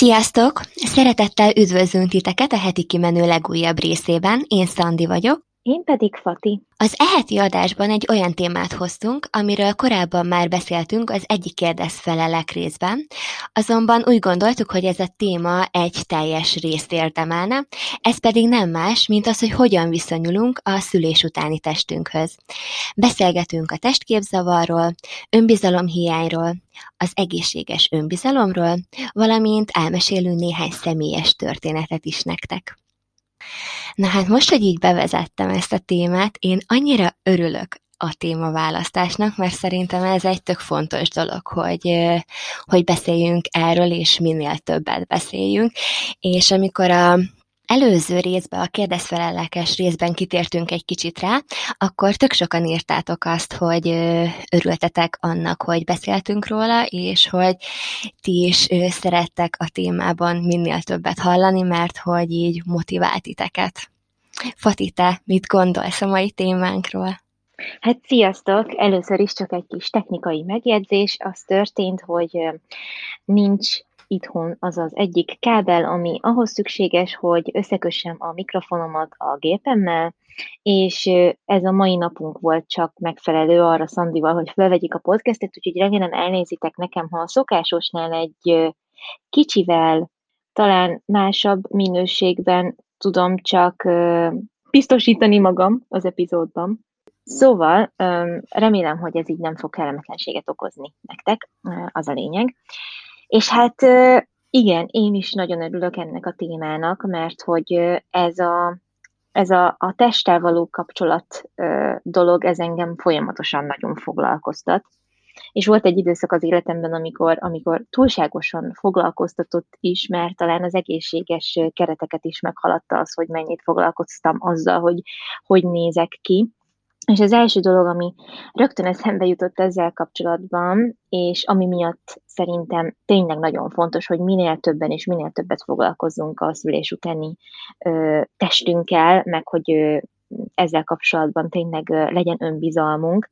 Sziasztok! Szeretettel üdvözlünk titeket a heti kimenő legújabb részében. Én Szandi vagyok. Én pedig Fati. Az eheti adásban egy olyan témát hoztunk, amiről korábban már beszéltünk az egyik kérdezfelelek részben, azonban úgy gondoltuk, hogy ez a téma egy teljes részt érdemelne, ez pedig nem más, mint az, hogy hogyan viszonyulunk a szülés utáni testünkhöz. Beszélgetünk a testképzavarról, önbizalomhiányról, az egészséges önbizalomról, valamint elmesélünk néhány személyes történetet is nektek. Na hát most, hogy így bevezettem ezt a témát, én annyira örülök a témaválasztásnak, mert szerintem ez egy tök fontos dolog, hogy, hogy beszéljünk erről, és minél többet beszéljünk. És amikor a előző részben, a kérdezfelelekes részben kitértünk egy kicsit rá, akkor tök sokan írtátok azt, hogy örültetek annak, hogy beszéltünk róla, és hogy ti is szerettek a témában minél többet hallani, mert hogy így motivált titeket. Fati, te mit gondolsz a mai témánkról? Hát sziasztok! Először is csak egy kis technikai megjegyzés. Az történt, hogy nincs itthon az az egyik kábel, ami ahhoz szükséges, hogy összekössem a mikrofonomat a gépemmel, és ez a mai napunk volt csak megfelelő arra Szandival, hogy felvegyük a podcastet, úgyhogy remélem elnézitek nekem, ha a szokásosnál egy kicsivel, talán másabb minőségben tudom csak biztosítani magam az epizódban. Szóval remélem, hogy ez így nem fog kellemetlenséget okozni nektek, az a lényeg. És hát igen, én is nagyon örülök ennek a témának, mert hogy ez a, ez a, a testtel való kapcsolat dolog, ez engem folyamatosan nagyon foglalkoztat. És volt egy időszak az életemben, amikor, amikor túlságosan foglalkoztatott is, mert talán az egészséges kereteket is meghaladta az, hogy mennyit foglalkoztam azzal, hogy hogy nézek ki. És az első dolog, ami rögtön eszembe jutott ezzel kapcsolatban, és ami miatt szerintem tényleg nagyon fontos, hogy minél többen és minél többet foglalkozzunk a szülés utáni ö, testünkkel, meg hogy ö, ezzel kapcsolatban tényleg ö, legyen önbizalmunk,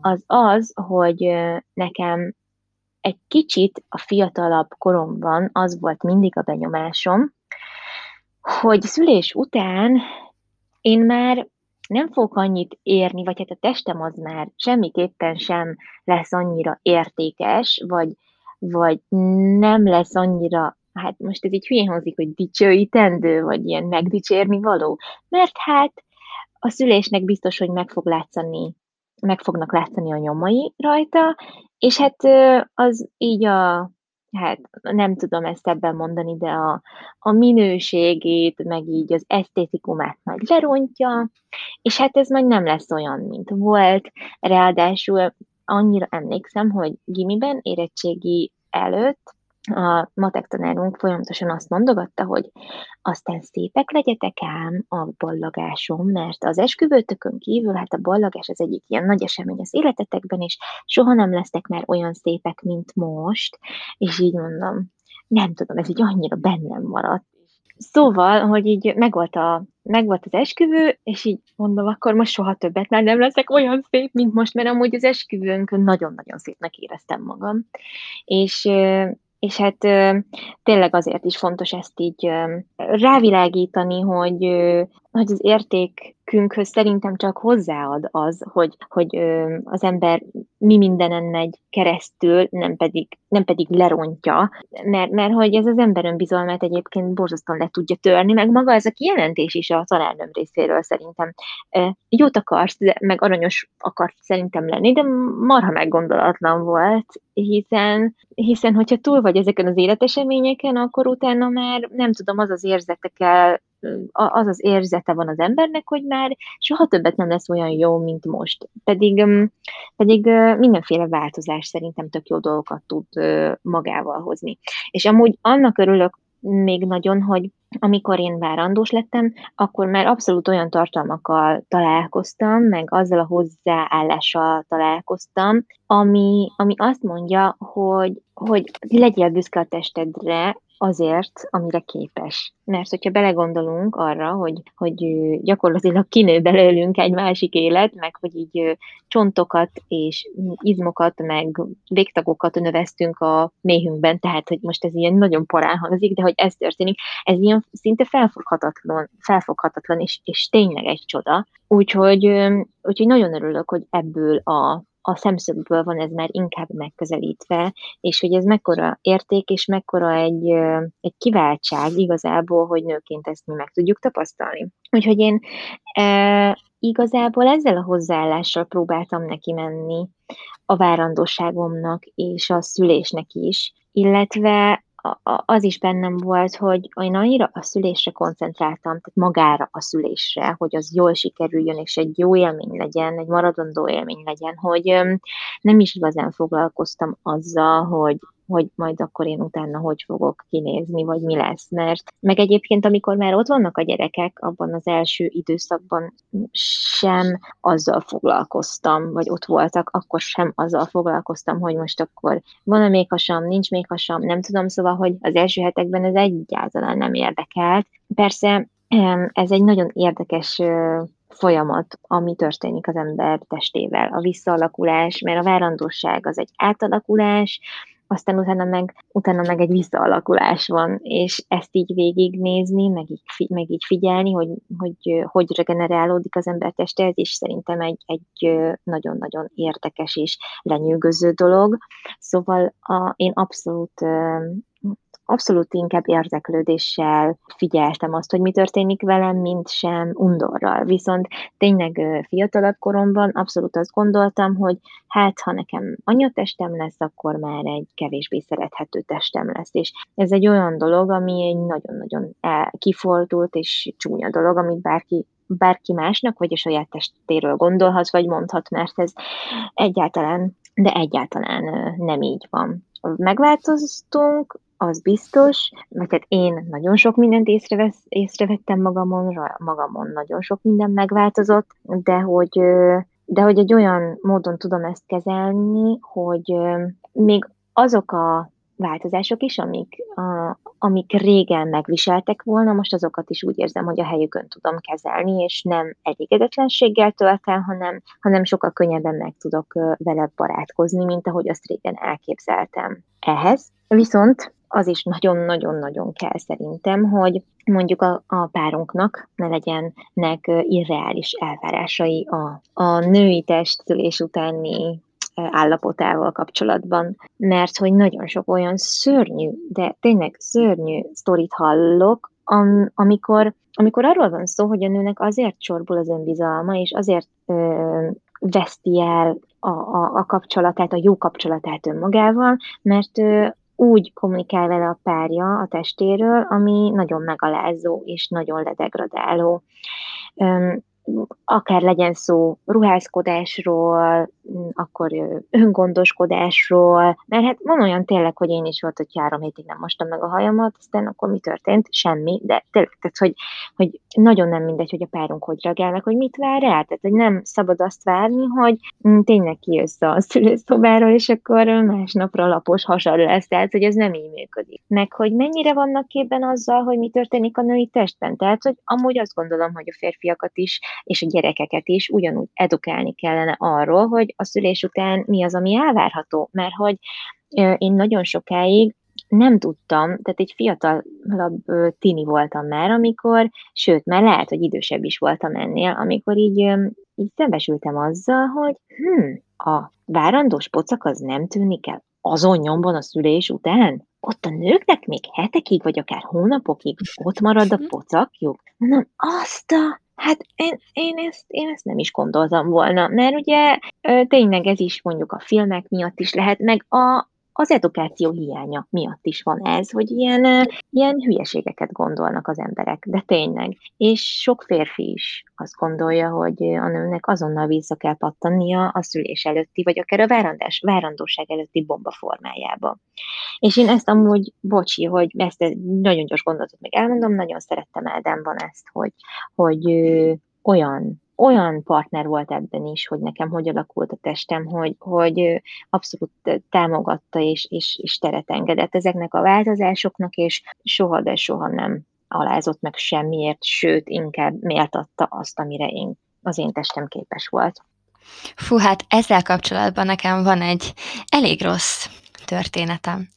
az az, hogy ö, nekem egy kicsit a fiatalabb koromban az volt mindig a benyomásom, hogy szülés után én már nem fogok annyit érni, vagy hát a testem az már semmiképpen sem lesz annyira értékes, vagy, vagy nem lesz annyira, hát most ez így hülyén hangzik, hogy dicsőítendő, vagy ilyen megdicsérni való, mert hát a szülésnek biztos, hogy meg fog látszani, meg fognak látszani a nyomai rajta, és hát az így a hát nem tudom ezt ebben mondani, de a, a minőségét, meg így az esztétikumát majd lerontja, és hát ez majd nem lesz olyan, mint volt. Ráadásul annyira emlékszem, hogy gimiben érettségi előtt a matek tanárunk folyamatosan azt mondogatta, hogy aztán szépek legyetek ám a ballagáson, mert az esküvőtökön kívül, hát a ballagás az egyik ilyen nagy esemény az életetekben, és soha nem lesztek már olyan szépek, mint most, és így mondom, nem tudom, ez így annyira bennem maradt. Szóval, hogy így megvolt, a, megvolt az esküvő, és így mondom, akkor most soha többet már nem leszek olyan szép, mint most, mert amúgy az esküvőnkön nagyon-nagyon szépnek éreztem magam. És és hát tényleg azért is fontos ezt így rávilágítani, hogy, hogy az értékünkhöz szerintem csak hozzáad az, hogy, hogy az ember mi mindenen megy keresztül, nem pedig, nem pedig lerontja, mert, mert hogy ez az ember önbizalmát egyébként borzasztóan le tudja törni, meg maga ez a kijelentés is a tanárnőm részéről szerintem. Jót akarsz, meg aranyos akart szerintem lenni, de marha meggondolatlan volt, hiszen, hiszen hogyha túl vagy ezeken az életeseményeken, akkor utána már nem tudom, az az érzetekkel az az érzete van az embernek, hogy már soha többet nem lesz olyan jó, mint most. Pedig, pedig mindenféle változás szerintem tök jó dolgokat tud magával hozni. És amúgy annak örülök még nagyon, hogy amikor én várandós lettem, akkor már abszolút olyan tartalmakkal találkoztam, meg azzal a hozzáállással találkoztam, ami, ami azt mondja, hogy, hogy legyél büszke a testedre, azért, amire képes. Mert hogyha belegondolunk arra, hogy, hogy gyakorlatilag kinő belőlünk egy másik élet, meg hogy így csontokat és izmokat, meg végtagokat növesztünk a méhünkben, tehát hogy most ez ilyen nagyon porán hangzik, de hogy ez történik, ez ilyen szinte felfoghatatlan, felfoghatatlan és, és tényleg egy csoda. Úgyhogy, úgyhogy nagyon örülök, hogy ebből a a szemszögből van ez már inkább megközelítve, és hogy ez mekkora érték, és mekkora egy, egy kiváltság igazából, hogy nőként ezt mi meg tudjuk tapasztalni. Úgyhogy én e, igazából ezzel a hozzáállással próbáltam neki menni a várandóságomnak és a szülésnek is, illetve az is bennem volt, hogy én annyira a szülésre koncentráltam, tehát magára a szülésre, hogy az jól sikerüljön, és egy jó élmény legyen, egy maradandó élmény legyen, hogy nem is igazán foglalkoztam azzal, hogy hogy majd akkor én utána hogy fogok kinézni, vagy mi lesz. Mert meg egyébként, amikor már ott vannak a gyerekek, abban az első időszakban sem azzal foglalkoztam, vagy ott voltak, akkor sem azzal foglalkoztam, hogy most akkor van-e még hasam, nincs még hasam, nem tudom, szóval, hogy az első hetekben ez egyáltalán nem érdekelt. Persze ez egy nagyon érdekes folyamat, ami történik az ember testével. A visszaalakulás, mert a várandóság az egy átalakulás, aztán utána meg, utána meg egy visszaalakulás van, és ezt így végignézni, meg így, meg így figyelni, hogy, hogy hogy regenerálódik az ember teste, ez is szerintem egy, egy nagyon-nagyon érdekes és lenyűgöző dolog. Szóval a, én abszolút abszolút inkább érdeklődéssel figyeltem azt, hogy mi történik velem, mint sem undorral. Viszont tényleg fiatalabb koromban abszolút azt gondoltam, hogy hát, ha nekem anyatestem lesz, akkor már egy kevésbé szerethető testem lesz. És ez egy olyan dolog, ami egy nagyon-nagyon kifordult és csúnya dolog, amit bárki bárki másnak, vagy a saját testéről gondolhat, vagy mondhat, mert ez egyáltalán, de egyáltalán nem így van. Megváltoztunk, az biztos, vagy hát én nagyon sok mindent észrevesz, észrevettem magamon, magamon nagyon sok minden megváltozott, de hogy, de hogy egy olyan módon tudom ezt kezelni, hogy még azok a változások is, amik, a, amik régen megviseltek volna, most azokat is úgy érzem, hogy a helyükön tudom kezelni, és nem elégedetlenséggel tölt el, hanem, hanem sokkal könnyebben meg tudok vele barátkozni, mint ahogy azt régen elképzeltem. Ehhez viszont az is nagyon-nagyon-nagyon kell szerintem, hogy mondjuk a, a párunknak ne legyenek irreális elvárásai a, a női testszülés utáni állapotával kapcsolatban, mert hogy nagyon sok olyan szörnyű, de tényleg szörnyű sztorit hallok, am, amikor, amikor arról van szó, hogy a nőnek azért csorbul az önbizalma, és azért ö, veszti el a, a, a kapcsolatát, a jó kapcsolatát önmagával, mert ö, úgy kommunikál vele a párja a testéről, ami nagyon megalázó és nagyon ledegradáló. Akár legyen szó ruházkodásról, akkor öngondoskodásról, mert hát van olyan tényleg, hogy én is volt, hogy három hétig nem mostam meg a hajamat, aztán akkor mi történt? Semmi, de tényleg, tehát, hogy, hogy nagyon nem mindegy, hogy a párunk hogy reagál meg, hogy mit vár el, tehát, hogy nem szabad azt várni, hogy mm, tényleg kijössz a szülőszobáról, és akkor másnapra lapos hasad lesz, tehát, hogy ez nem így működik. Meg, hogy mennyire vannak képben azzal, hogy mi történik a női testben, tehát, hogy amúgy azt gondolom, hogy a férfiakat is és a gyerekeket is ugyanúgy edukálni kellene arról, hogy a szülés után mi az, ami elvárható. Mert hogy én nagyon sokáig nem tudtam, tehát egy fiatalabb tini voltam már, amikor, sőt, már lehet, hogy idősebb is voltam ennél, amikor így, így szembesültem azzal, hogy hm, a várandós pocak az nem tűnik el azon nyomban a szülés után? Ott a nőknek még hetekig, vagy akár hónapokig ott marad a mhm. pocakjuk? Mondom, azt a Hát én, én, ezt, én ezt nem is gondoltam volna, mert ugye tényleg ez is mondjuk a filmek miatt is lehet, meg a, az edukáció hiánya miatt is van ez, hogy ilyen, ilyen hülyeségeket gondolnak az emberek, de tényleg. És sok férfi is azt gondolja, hogy a nőnek azonnal vissza kell pattannia a szülés előtti, vagy akár a várandás, várandóság előtti bomba formájába. És én ezt amúgy, bocsi, hogy ezt nagyon gyors gondolatot még elmondom, nagyon szerettem Ádámban ezt, hogy, hogy olyan olyan partner volt ebben is, hogy nekem hogy alakult a testem, hogy, hogy abszolút támogatta és, és, és teret engedett ezeknek a változásoknak, és soha, de soha nem alázott meg semmiért, sőt, inkább méltatta azt, amire én, az én testem képes volt. Fú, hát ezzel kapcsolatban nekem van egy elég rossz történetem,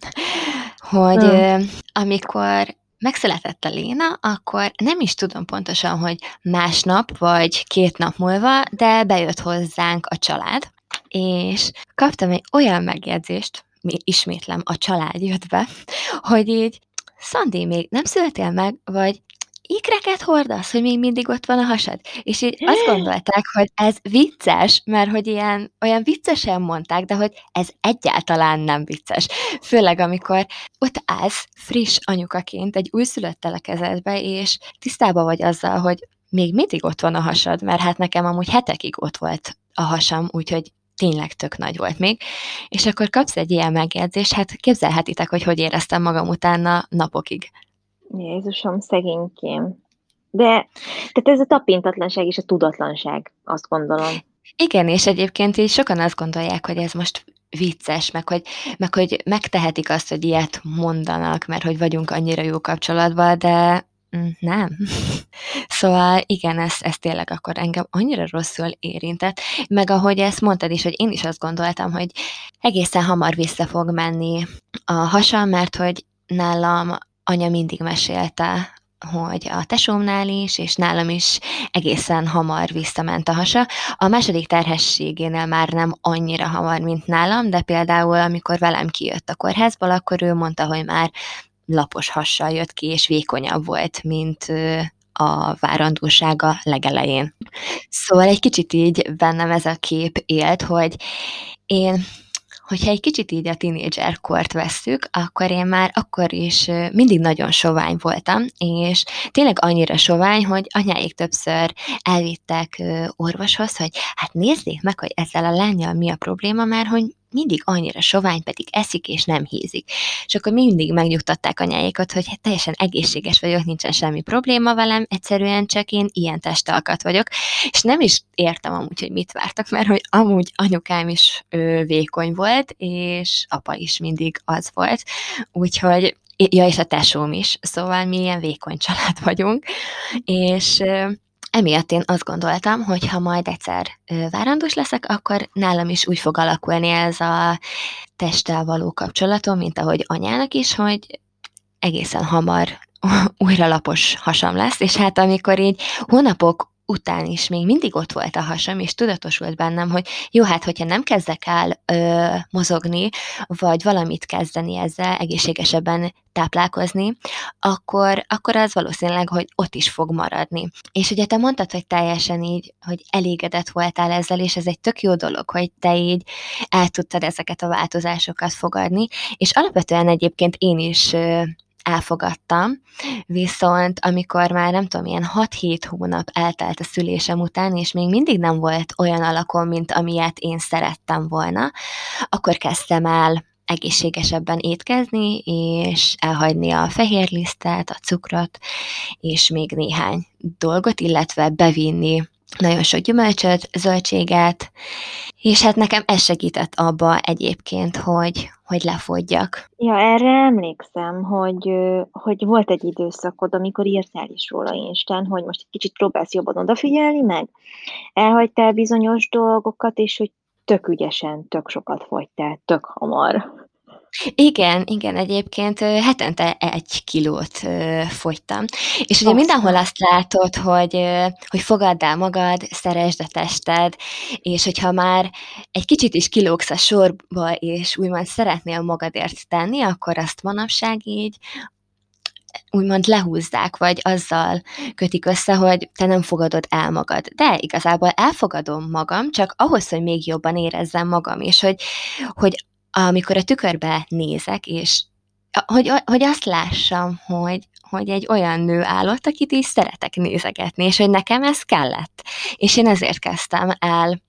hogy hmm. amikor megszületett a Léna, akkor nem is tudom pontosan, hogy másnap vagy két nap múlva, de bejött hozzánk a család, és kaptam egy olyan megjegyzést, ismétlem, a család jött be, hogy így, Szandi, még nem születél meg, vagy ikreket hordasz, hogy még mindig ott van a hasad? És így azt gondolták, hogy ez vicces, mert hogy ilyen, olyan viccesen mondták, de hogy ez egyáltalán nem vicces. Főleg, amikor ott állsz friss anyukaként egy újszülöttel a kezedbe, és tisztában vagy azzal, hogy még mindig ott van a hasad, mert hát nekem amúgy hetekig ott volt a hasam, úgyhogy tényleg tök nagy volt még, és akkor kapsz egy ilyen megjegyzést, hát képzelhetitek, hogy hogy éreztem magam utána napokig. Jézusom, szegénykém. De tehát ez a tapintatlanság és a tudatlanság, azt gondolom. Igen, és egyébként így sokan azt gondolják, hogy ez most vicces, meg hogy, meg hogy megtehetik azt, hogy ilyet mondanak, mert hogy vagyunk annyira jó kapcsolatban, de mm, nem. Szóval igen, ez, ez tényleg akkor engem annyira rosszul érintett, meg ahogy ezt mondtad is, hogy én is azt gondoltam, hogy egészen hamar vissza fog menni a hasam, mert hogy nálam anya mindig mesélte, hogy a tesómnál is, és nálam is egészen hamar visszament a hasa. A második terhességénél már nem annyira hamar, mint nálam, de például amikor velem kijött a kórházból, akkor ő mondta, hogy már lapos hassal jött ki, és vékonyabb volt, mint a várandósága legelején. Szóval egy kicsit így bennem ez a kép élt, hogy én hogyha egy kicsit így a tínédzserkort vesszük, akkor én már akkor is mindig nagyon sovány voltam, és tényleg annyira sovány, hogy anyáik többször elvittek orvoshoz, hogy hát nézzék meg, hogy ezzel a lányjal mi a probléma, mert hogy mindig annyira sovány, pedig eszik és nem hízik. És akkor mindig megnyugtatták anyáikat, hogy hát teljesen egészséges vagyok, nincsen semmi probléma velem, egyszerűen csak én ilyen testalkat vagyok, és nem is értem amúgy, hogy mit vártak, mert hogy amúgy anyukám is ő, vékony volt, és apa is mindig az volt, úgyhogy Ja, és a tesóm is, szóval mi ilyen vékony család vagyunk, és emiatt én azt gondoltam, hogy ha majd egyszer várandós leszek, akkor nálam is úgy fog alakulni ez a testtel való kapcsolatom, mint ahogy anyának is, hogy egészen hamar újra lapos hasam lesz, és hát amikor így hónapok után is még mindig ott volt a hasam, és tudatosult bennem, hogy jó, hát hogyha nem kezdek el ö, mozogni, vagy valamit kezdeni ezzel, egészségesebben táplálkozni, akkor, akkor az valószínűleg, hogy ott is fog maradni. És ugye te mondtad, hogy teljesen így, hogy elégedett voltál ezzel, és ez egy tök jó dolog, hogy te így el tudtad ezeket a változásokat fogadni, és alapvetően egyébként én is elfogadtam, viszont amikor már nem tudom, ilyen 6-7 hónap eltelt a szülésem után, és még mindig nem volt olyan alakom, mint amilyet én szerettem volna, akkor kezdtem el egészségesebben étkezni, és elhagyni a fehérlisztet, a cukrot, és még néhány dolgot, illetve bevinni nagyon sok gyümölcsöt, zöldséget, és hát nekem ez segített abba egyébként, hogy, hogy lefogyjak. Ja, erre emlékszem, hogy, hogy volt egy időszakod, amikor írtál is róla Instán, hogy most egy kicsit próbálsz jobban odafigyelni meg. Elhagytál bizonyos dolgokat, és hogy tök ügyesen, tök sokat fogytál, tök hamar. Igen, igen, egyébként hetente egy kilót fogytam. És ugye mindenhol azt látod, hogy, hogy fogadd el magad, szeresd a tested, és hogyha már egy kicsit is kilógsz a sorba, és úgymond szeretnél magadért tenni, akkor azt manapság így úgymond lehúzzák, vagy azzal kötik össze, hogy te nem fogadod el magad. De igazából elfogadom magam, csak ahhoz, hogy még jobban érezzem magam, és hogy, hogy amikor a tükörbe nézek, és hogy, hogy azt lássam, hogy, hogy egy olyan nő állott, akit is szeretek nézegetni, és hogy nekem ez kellett. És én ezért kezdtem el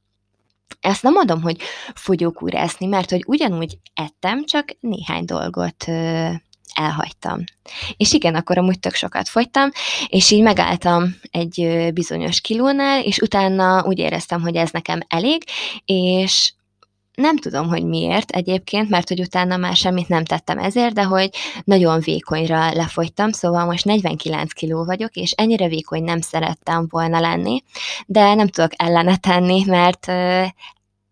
ezt nem mondom, hogy fogyókúrázni, mert hogy ugyanúgy ettem, csak néhány dolgot elhagytam. És igen, akkor amúgy tök sokat fogytam, és így megálltam egy bizonyos kilónál, és utána úgy éreztem, hogy ez nekem elég, és nem tudom, hogy miért egyébként, mert hogy utána már semmit nem tettem ezért, de hogy nagyon vékonyra lefogytam, szóval most 49 kiló vagyok, és ennyire vékony nem szerettem volna lenni, de nem tudok ellene tenni, mert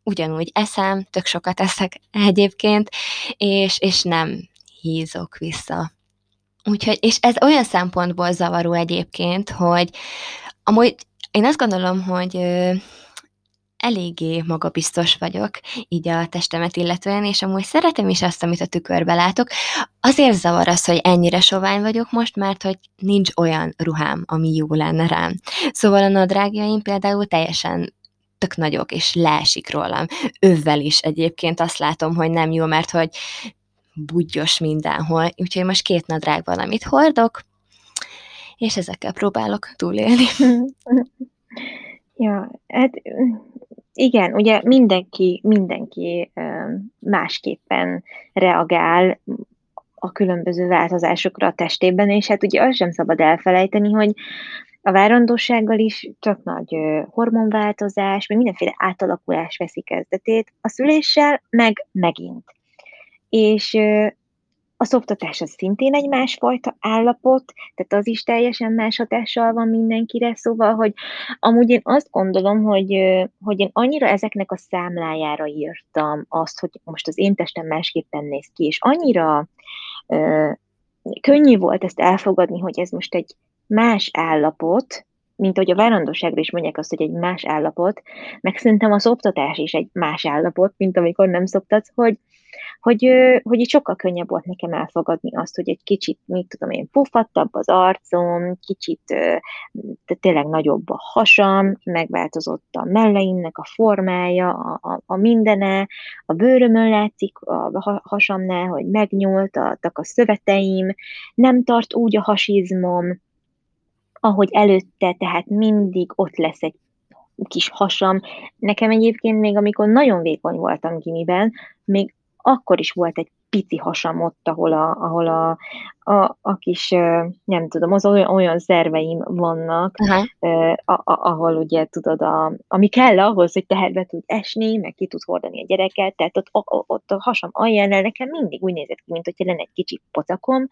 ugyanúgy eszem, tök sokat eszek egyébként, és, és nem hízok vissza. Úgyhogy, és ez olyan szempontból zavaró egyébként, hogy amúgy én azt gondolom, hogy eléggé magabiztos vagyok, így a testemet illetően, és amúgy szeretem is azt, amit a tükörbe látok. Azért zavar az, hogy ennyire sovány vagyok most, mert hogy nincs olyan ruhám, ami jó lenne rám. Szóval a nadrágjaim például teljesen tök nagyok, és leesik rólam. Övvel is egyébként azt látom, hogy nem jó, mert hogy budgyos mindenhol. Úgyhogy most két nadrág van, amit hordok, és ezekkel próbálok túlélni. Ja, hát igen, ugye mindenki, mindenki másképpen reagál a különböző változásokra a testében, és hát ugye azt sem szabad elfelejteni, hogy a várandósággal is csak nagy hormonváltozás, meg mindenféle átalakulás veszi kezdetét, a szüléssel meg megint. És a szoptatás az szintén egy másfajta állapot, tehát az is teljesen más hatással van mindenkire, szóval, hogy amúgy én azt gondolom, hogy, hogy én annyira ezeknek a számlájára írtam azt, hogy most az én testem másképpen néz ki, és annyira ö, könnyű volt ezt elfogadni, hogy ez most egy más állapot, mint ahogy a várandóságra is mondják azt, hogy egy más állapot, meg szerintem az oktatás is egy más állapot, mint amikor nem szoktatsz, hogy, hogy, hogy így sokkal könnyebb volt nekem elfogadni azt, hogy egy kicsit, mit tudom én, puffattabb az arcom, kicsit tényleg nagyobb a hasam, megváltozott a melleimnek a formája, a, a, a mindene, a bőrömön látszik a hasamnál, hogy megnyúltak a szöveteim, nem tart úgy a hasizmom, ahogy előtte, tehát mindig ott lesz egy kis hasam. Nekem egyébként még amikor nagyon vékony voltam gimiben, még akkor is volt egy pici hasam ott, ahol a, ahol a, a, a kis, nem tudom, az olyan, olyan szerveim vannak, uh, a, a, ahol ugye tudod, a, ami kell ahhoz, hogy teherbe tud esni, meg ki tud hordani a gyereket, tehát ott, ott a hasam aljánál nekem mindig úgy nézett ki, mint hogyha lenne egy kicsi pocakom,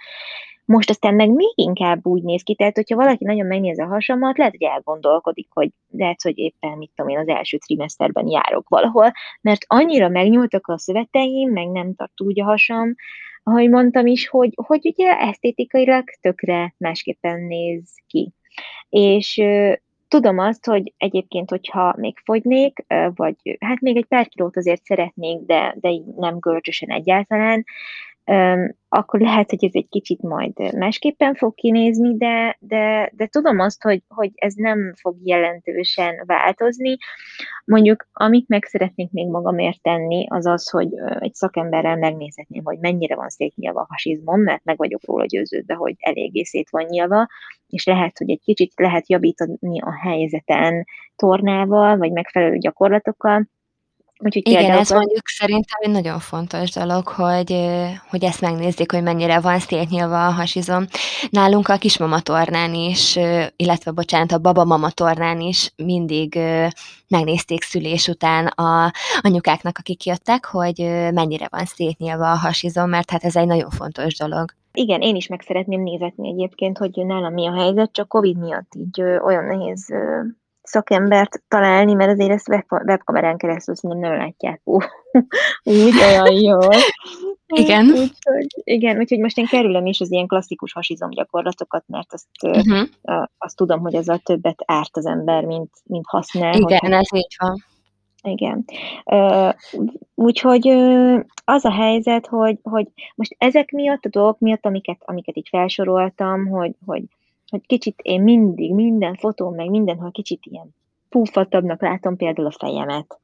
most aztán meg még inkább úgy néz ki, tehát hogyha valaki nagyon megnéz a hasamat, lehet, hogy elgondolkodik, hogy lehet, hogy éppen, mit tudom én, az első trimeszterben járok valahol, mert annyira megnyúltak a szöveteim, meg nem tart úgy a hasam, ahogy mondtam is, hogy, hogy ugye esztétikailag tökre másképpen néz ki. És tudom azt, hogy egyébként, hogyha még fogynék, vagy hát még egy pár kilót azért szeretnék, de, de nem görcsösen egyáltalán, akkor lehet, hogy ez egy kicsit majd másképpen fog kinézni, de, de, de tudom azt, hogy, hogy ez nem fog jelentősen változni. Mondjuk, amit meg szeretnék még magamért tenni, az az, hogy egy szakemberrel megnézhetném, hogy mennyire van szétnyilva a hasizmom, mert meg vagyok róla győződve, hogy eléggé szét van nyilva, és lehet, hogy egy kicsit lehet javítani a helyzeten tornával, vagy megfelelő gyakorlatokkal, Úgyhogy Igen, ez mondjuk szerintem egy nagyon fontos dolog, hogy, hogy ezt megnézzék, hogy mennyire van szétnyilva a hasizom. Nálunk a kismama tornán is, illetve bocsánat, a babamama tornán is mindig megnézték szülés után a anyukáknak, akik jöttek, hogy mennyire van szétnyilva a hasizom, mert hát ez egy nagyon fontos dolog. Igen, én is meg szeretném nézetni egyébként, hogy nálam mi a helyzet, csak Covid miatt így olyan nehéz szakembert találni, mert azért ezt web, webkamerán keresztül szerintem nem látják úgy olyan jól. Igen. Úgyhogy, igen, úgyhogy most én kerülöm is az ilyen klasszikus hasizom gyakorlatokat, mert azt, uh-huh. azt tudom, hogy ezzel többet árt az ember, mint, mint használ. Igen, ez így van. Igen. Úgyhogy az a helyzet, hogy, hogy most ezek miatt, a dolgok miatt, amiket, amiket így felsoroltam, hogy, hogy hogy kicsit én mindig, minden fotón, meg mindenhol kicsit ilyen púfatabbnak látom például a fejemet.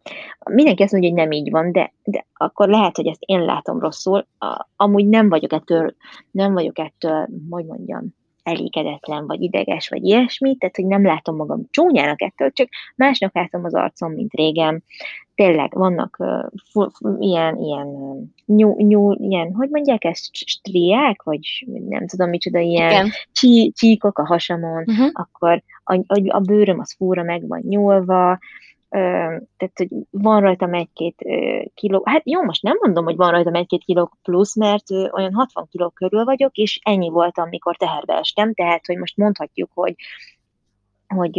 Mindenki azt mondja, hogy nem így van, de, de akkor lehet, hogy ezt én látom rosszul. Amúgy nem vagyok ettől, nem vagyok ettől, hogy mondjam, elégedetlen, vagy ideges, vagy ilyesmi, tehát hogy nem látom magam csúnyának ettől, csak másnak látom az arcom, mint régen. Tényleg vannak uh, fu, ilyen, ilyen, nyú, nyú, ilyen, hogy mondják ezt, striák, vagy nem tudom micsoda, ilyen csí, csíkok a hasamon, uh-huh. akkor a, a, a bőröm az fúra meg van nyúlva, tehát, hogy van rajtam egy-két kiló, hát jó, most nem mondom, hogy van rajtam egy-két kiló plusz, mert olyan 60 kiló körül vagyok, és ennyi voltam, amikor teherbe estem, tehát, hogy most mondhatjuk, hogy, hogy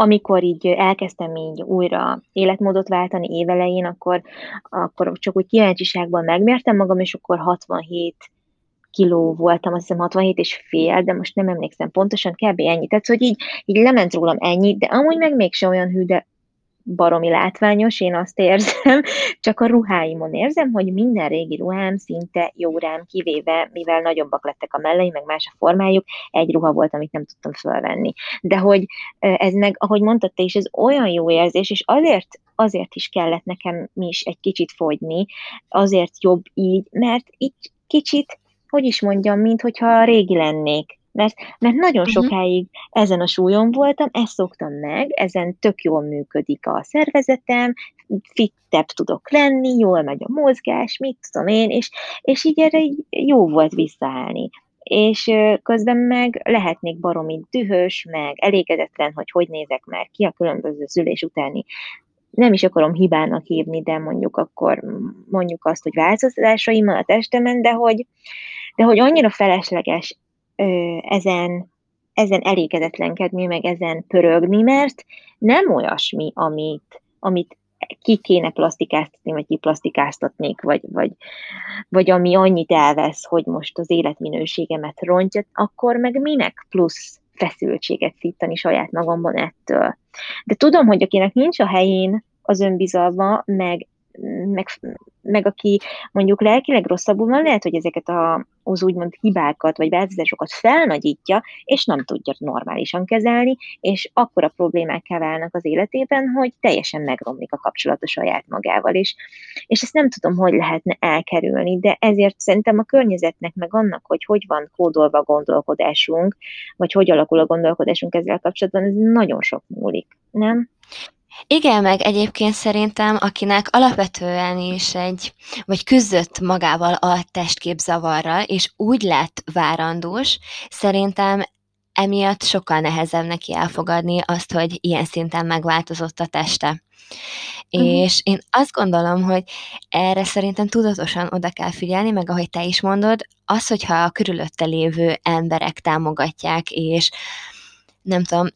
amikor így elkezdtem így újra életmódot váltani évelején, akkor, akkor csak úgy kíváncsiságban megmértem magam, és akkor 67 kiló voltam, azt hiszem 67 és fél, de most nem emlékszem pontosan, kb. ennyi. Tehát, hogy így, így lement rólam ennyi, de amúgy meg mégse olyan hű, de baromi látványos, én azt érzem, csak a ruháimon érzem, hogy minden régi ruhám szinte jó rám, kivéve, mivel nagyobbak lettek a mellei, meg más a formájuk, egy ruha volt, amit nem tudtam fölvenni. De hogy ez meg, ahogy mondtad te is, ez olyan jó érzés, és azért azért is kellett nekem is egy kicsit fogyni, azért jobb így, mert így kicsit, hogy is mondjam, mint hogyha régi lennék mert, mert nagyon uh-huh. sokáig ezen a súlyon voltam, ezt szoktam meg, ezen tök jól működik a szervezetem, fittebb tudok lenni, jól megy a mozgás, mit tudom én, és, és így erre jó volt visszaállni és közben meg lehetnék baromi dühös, meg elégedetlen, hogy hogy nézek már ki a különböző szülés utáni nem is akarom hibának hívni, de mondjuk akkor mondjuk azt, hogy változásaim a testemen, de hogy, de hogy annyira felesleges ezen, ezen elégedetlenkedni, meg ezen pörögni, mert nem olyasmi, amit, amit ki kéne plastikáztatni, vagy kiplastikáztatnék, vagy, vagy, vagy ami annyit elvesz, hogy most az életminőségemet rontja, akkor meg minek plusz feszültséget szítani saját magamban ettől. De tudom, hogy akinek nincs a helyén az önbizalma, meg meg, meg aki mondjuk lelkileg rosszabbul van, lehet, hogy ezeket a, az úgymond hibákat vagy változásokat felnagyítja, és nem tudja normálisan kezelni, és akkor a problémák válnak az életében, hogy teljesen megromlik a kapcsolat a saját magával, és, és ezt nem tudom, hogy lehetne elkerülni, de ezért szerintem a környezetnek, meg annak, hogy hogy van kódolva a gondolkodásunk, vagy hogy alakul a gondolkodásunk ezzel kapcsolatban, ez nagyon sok múlik, nem? Igen, meg egyébként szerintem, akinek alapvetően is egy, vagy küzdött magával a testképzavarral, és úgy lett várandós, szerintem emiatt sokkal nehezebb neki elfogadni azt, hogy ilyen szinten megváltozott a teste. Uh-huh. És én azt gondolom, hogy erre szerintem tudatosan oda kell figyelni, meg ahogy te is mondod, az, hogyha a körülötte lévő emberek támogatják, és nem tudom,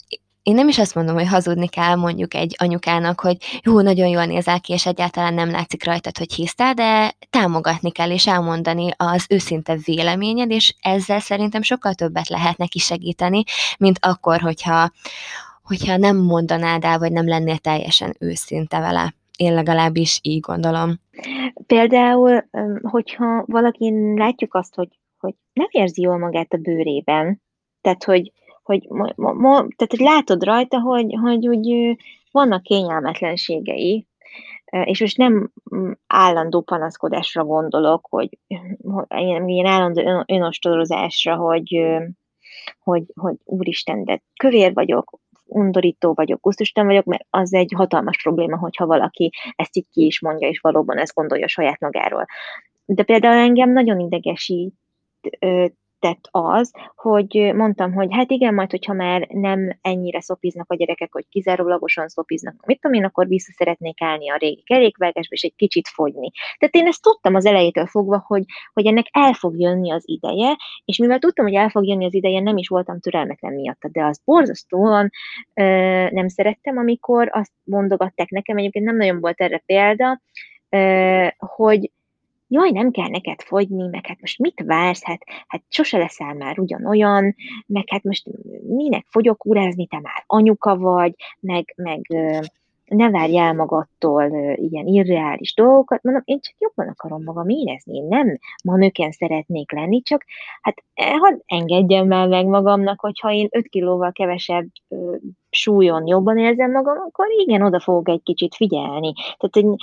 én nem is azt mondom, hogy hazudni kell mondjuk egy anyukának, hogy jó, nagyon jól nézel ki, és egyáltalán nem látszik rajtad, hogy hisztál, de támogatni kell, és elmondani az őszinte véleményed, és ezzel szerintem sokkal többet lehet neki segíteni, mint akkor, hogyha, hogyha nem mondanád el, vagy nem lennél teljesen őszinte vele. Én legalábbis így gondolom. Például, hogyha valaki látjuk azt, hogy, hogy nem érzi jól magát a bőrében, tehát, hogy hogy, mo, mo, tehát, hogy látod rajta, hogy, hogy úgy vannak kényelmetlenségei, és most nem mm, állandó panaszkodásra gondolok, hogy, hogy ilyen állandó önostorozásra, hogy, hogy, hogy úristen, de kövér vagyok, undorító vagyok, gusztustalan vagyok, mert az egy hatalmas probléma, hogyha valaki ezt így ki is mondja, és valóban ezt gondolja saját magáról. De például engem nagyon idegesít tett az, hogy mondtam, hogy hát igen, majd, hogyha már nem ennyire szopiznak a gyerekek, hogy kizárólagosan szopiznak, mit tudom én, akkor vissza szeretnék állni a régi kerékvágásba, és egy kicsit fogyni. Tehát én ezt tudtam az elejétől fogva, hogy, hogy ennek el fog jönni az ideje, és mivel tudtam, hogy el fog jönni az ideje, nem is voltam türelmetlen miatta, de az borzasztóan ö, nem szerettem, amikor azt mondogatták nekem, egyébként nem nagyon volt erre példa, ö, hogy jaj, nem kell neked fogyni, meg hát most mit vársz, hát, hát sose leszel már ugyanolyan, meg hát most minek fogyókúrázni, te már anyuka vagy, meg, meg ne várj el magadtól ilyen irreális dolgokat, mondom, én csak jobban akarom magam érezni, én nem manőken szeretnék lenni, csak hát e, hadd engedjem el meg magamnak, hogyha én 5 kilóval kevesebb súlyon jobban érzem magam, akkor igen, oda fogok egy kicsit figyelni. Tehát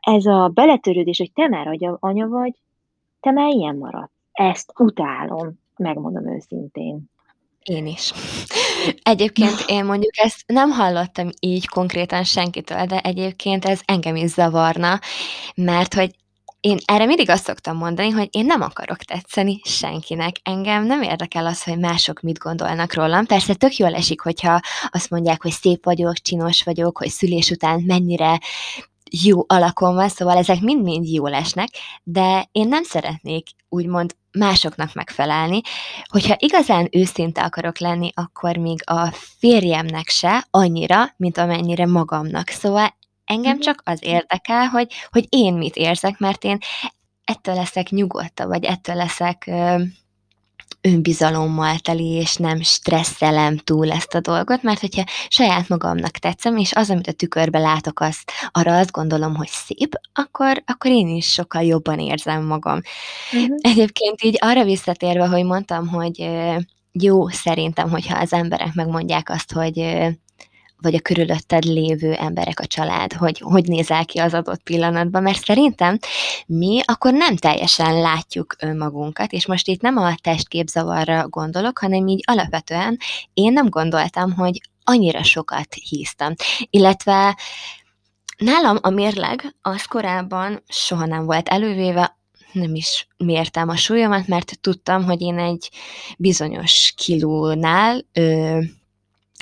ez a beletörődés, hogy te már anya vagy, te már ilyen marad. Ezt utálom megmondom őszintén. Én is. Egyébként én mondjuk ezt nem hallottam így konkrétan senkitől, de egyébként ez engem is zavarna, mert hogy én erre mindig azt szoktam mondani, hogy én nem akarok tetszeni senkinek. Engem nem érdekel az, hogy mások mit gondolnak rólam. Persze tök jól esik, hogyha azt mondják, hogy szép vagyok, csinos vagyok, hogy szülés után mennyire jó alakon van, szóval ezek mind-mind jól esnek, de én nem szeretnék úgymond másoknak megfelelni. Hogyha igazán őszinte akarok lenni, akkor még a férjemnek se annyira, mint amennyire magamnak. Szóval engem mhm. csak az érdekel, hogy, hogy én mit érzek, mert én ettől leszek nyugodtabb, vagy ettől leszek önbizalommal teli, és nem stresszelem túl ezt a dolgot, mert hogyha saját magamnak tetszem, és az, amit a tükörbe látok, azt, arra azt gondolom, hogy szép, akkor, akkor én is sokkal jobban érzem magam. Uh-huh. Egyébként így arra visszatérve, hogy mondtam, hogy jó szerintem, hogyha az emberek megmondják azt, hogy vagy a körülötted lévő emberek, a család, hogy hogy nézel ki az adott pillanatban, mert szerintem mi akkor nem teljesen látjuk önmagunkat, és most itt nem a testképzavarra gondolok, hanem így alapvetően én nem gondoltam, hogy annyira sokat híztam. Illetve nálam a mérleg az korábban soha nem volt elővéve, nem is mértem a súlyomat, mert tudtam, hogy én egy bizonyos kilónál ö,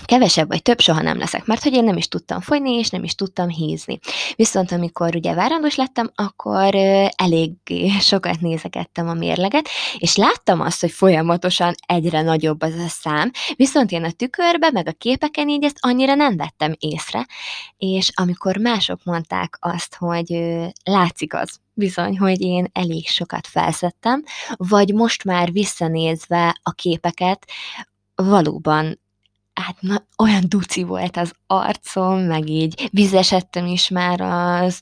kevesebb vagy több soha nem leszek, mert hogy én nem is tudtam fogyni, és nem is tudtam hízni. Viszont amikor ugye várandós lettem, akkor elég sokat nézegettem a mérleget, és láttam azt, hogy folyamatosan egyre nagyobb az a szám, viszont én a tükörbe, meg a képeken így ezt annyira nem vettem észre, és amikor mások mondták azt, hogy látszik az, bizony, hogy én elég sokat felszettem, vagy most már visszanézve a képeket, valóban hát na, olyan duci volt az arcom, meg így vizesedtem is már az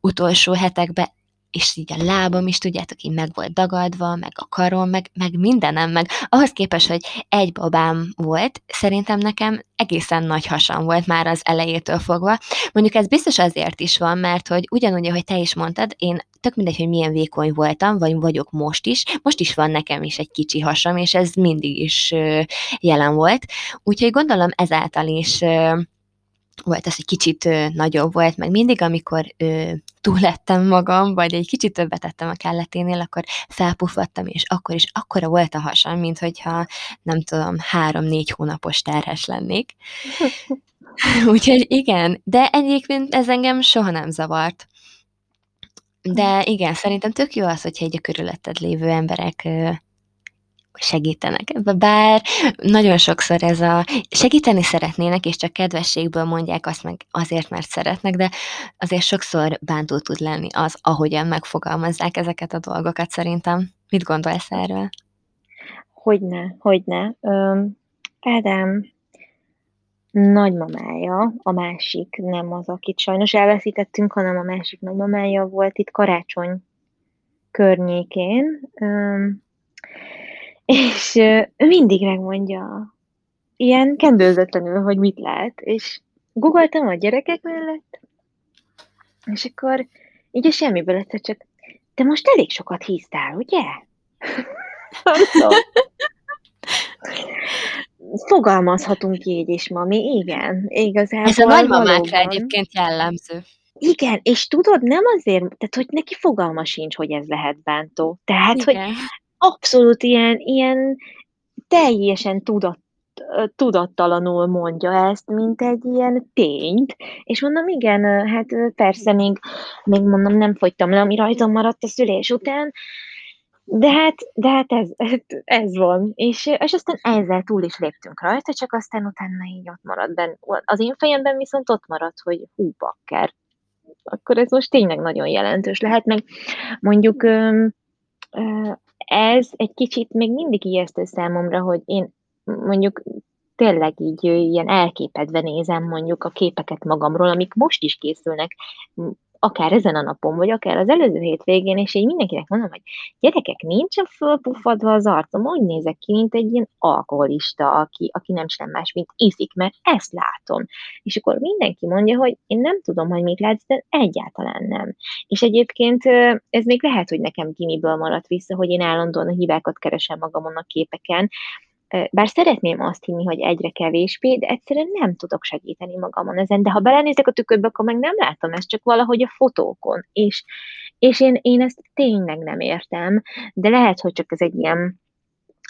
utolsó hetekben, és így a lábam is, tudjátok, így meg volt dagadva, meg a karom, meg, meg mindenem, meg ahhoz képest, hogy egy babám volt, szerintem nekem egészen nagy hasam volt már az elejétől fogva. Mondjuk ez biztos azért is van, mert hogy ugyanúgy, ahogy te is mondtad, én tök mindegy, hogy milyen vékony voltam, vagy vagyok most is, most is van nekem is egy kicsi hasam, és ez mindig is jelen volt. Úgyhogy gondolom ezáltal is volt az, hogy kicsit ö, nagyobb volt, meg mindig, amikor ö, túlettem magam, vagy egy kicsit többet tettem a kelleténél, akkor felpuffadtam, és akkor is akkora volt a hasam, mint hogyha nem tudom, három-négy hónapos terhes lennék. Úgyhogy igen, de egyébként ez engem soha nem zavart. De igen, szerintem tök jó az, hogyha egy a körülötted lévő emberek segítenek ebbe, bár nagyon sokszor ez a segíteni szeretnének, és csak kedvességből mondják azt meg azért, mert szeretnek, de azért sokszor bántó tud lenni az, ahogyan megfogalmazzák ezeket a dolgokat szerintem. Mit gondolsz erről? Hogyne, hogyne. Öm, Ádám nagymamája, a másik, nem az, akit sajnos elveszítettünk, hanem a másik nagymamája volt itt karácsony környékén. És ő mindig megmondja, ilyen kendőzetlenül, hogy mit lát, és googoltam a gyerekek mellett, és akkor így a semmiből egyszer csak, te most elég sokat híztál, ugye? Fogalmazhatunk így is, mami, igen, igazából. Ez a nagymamákra egyébként jellemző. Igen, és tudod, nem azért, tehát hogy neki fogalma sincs, hogy ez lehet bántó. Tehát, igen. hogy abszolút ilyen, ilyen teljesen tudat, tudattalanul mondja ezt, mint egy ilyen tényt, és mondom, igen, hát persze még, még mondom, nem fogytam le, ami rajtam maradt a szülés után, de hát, de hát ez, ez van. És, és aztán ezzel túl is léptünk rajta, csak aztán utána így ott maradt benne. Az én fejemben viszont ott maradt, hogy hú, bakker. Akkor ez most tényleg nagyon jelentős lehet, meg mondjuk ez egy kicsit még mindig ijesztő számomra, hogy én mondjuk tényleg így ilyen elképedve nézem mondjuk a képeket magamról, amik most is készülnek akár ezen a napon, vagy akár az előző hétvégén, és így mindenkinek mondom, hogy gyerekek, nincsen fölpuffadva az arcom, úgy nézek ki, mint egy ilyen alkoholista, aki, aki nem sem más, mint iszik, mert ezt látom. És akkor mindenki mondja, hogy én nem tudom, hogy mit látsz, de egyáltalán nem. És egyébként ez még lehet, hogy nekem gimiből maradt vissza, hogy én állandóan a hibákat keresem magamon a képeken, bár szeretném azt hinni, hogy egyre kevésbé, de egyszerűen nem tudok segíteni magamon ezen, de ha belenézek a tükörbe, akkor meg nem látom ezt, csak valahogy a fotókon, és, és én, én ezt tényleg nem értem, de lehet, hogy csak ez egy ilyen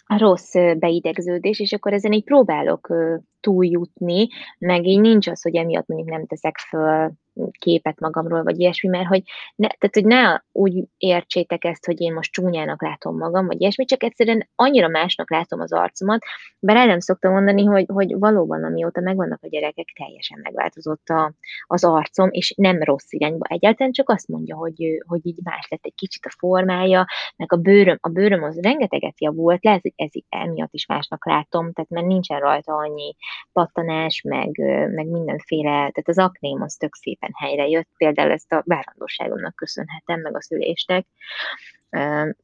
rossz beidegződés, és akkor ezen így próbálok túljutni, meg így nincs az, hogy emiatt mondjuk nem teszek föl képet magamról, vagy ilyesmi, mert hogy ne, tehát, hogy ne úgy értsétek ezt, hogy én most csúnyának látom magam, vagy ilyesmi, csak egyszerűen annyira másnak látom az arcomat, bár el nem szoktam mondani, hogy, hogy valóban amióta megvannak a gyerekek, teljesen megváltozott a, az arcom, és nem rossz irányba egyáltalán, csak azt mondja, hogy, hogy így más lett egy kicsit a formája, meg a bőröm, a bőröm az rengeteget javult, lehet, hogy ez emiatt is másnak látom, tehát mert nincsen rajta annyi pattanás, meg, meg mindenféle, tehát az akném az tök szépen helyre jött, például ezt a várandóságomnak köszönhetem, meg a szülésnek.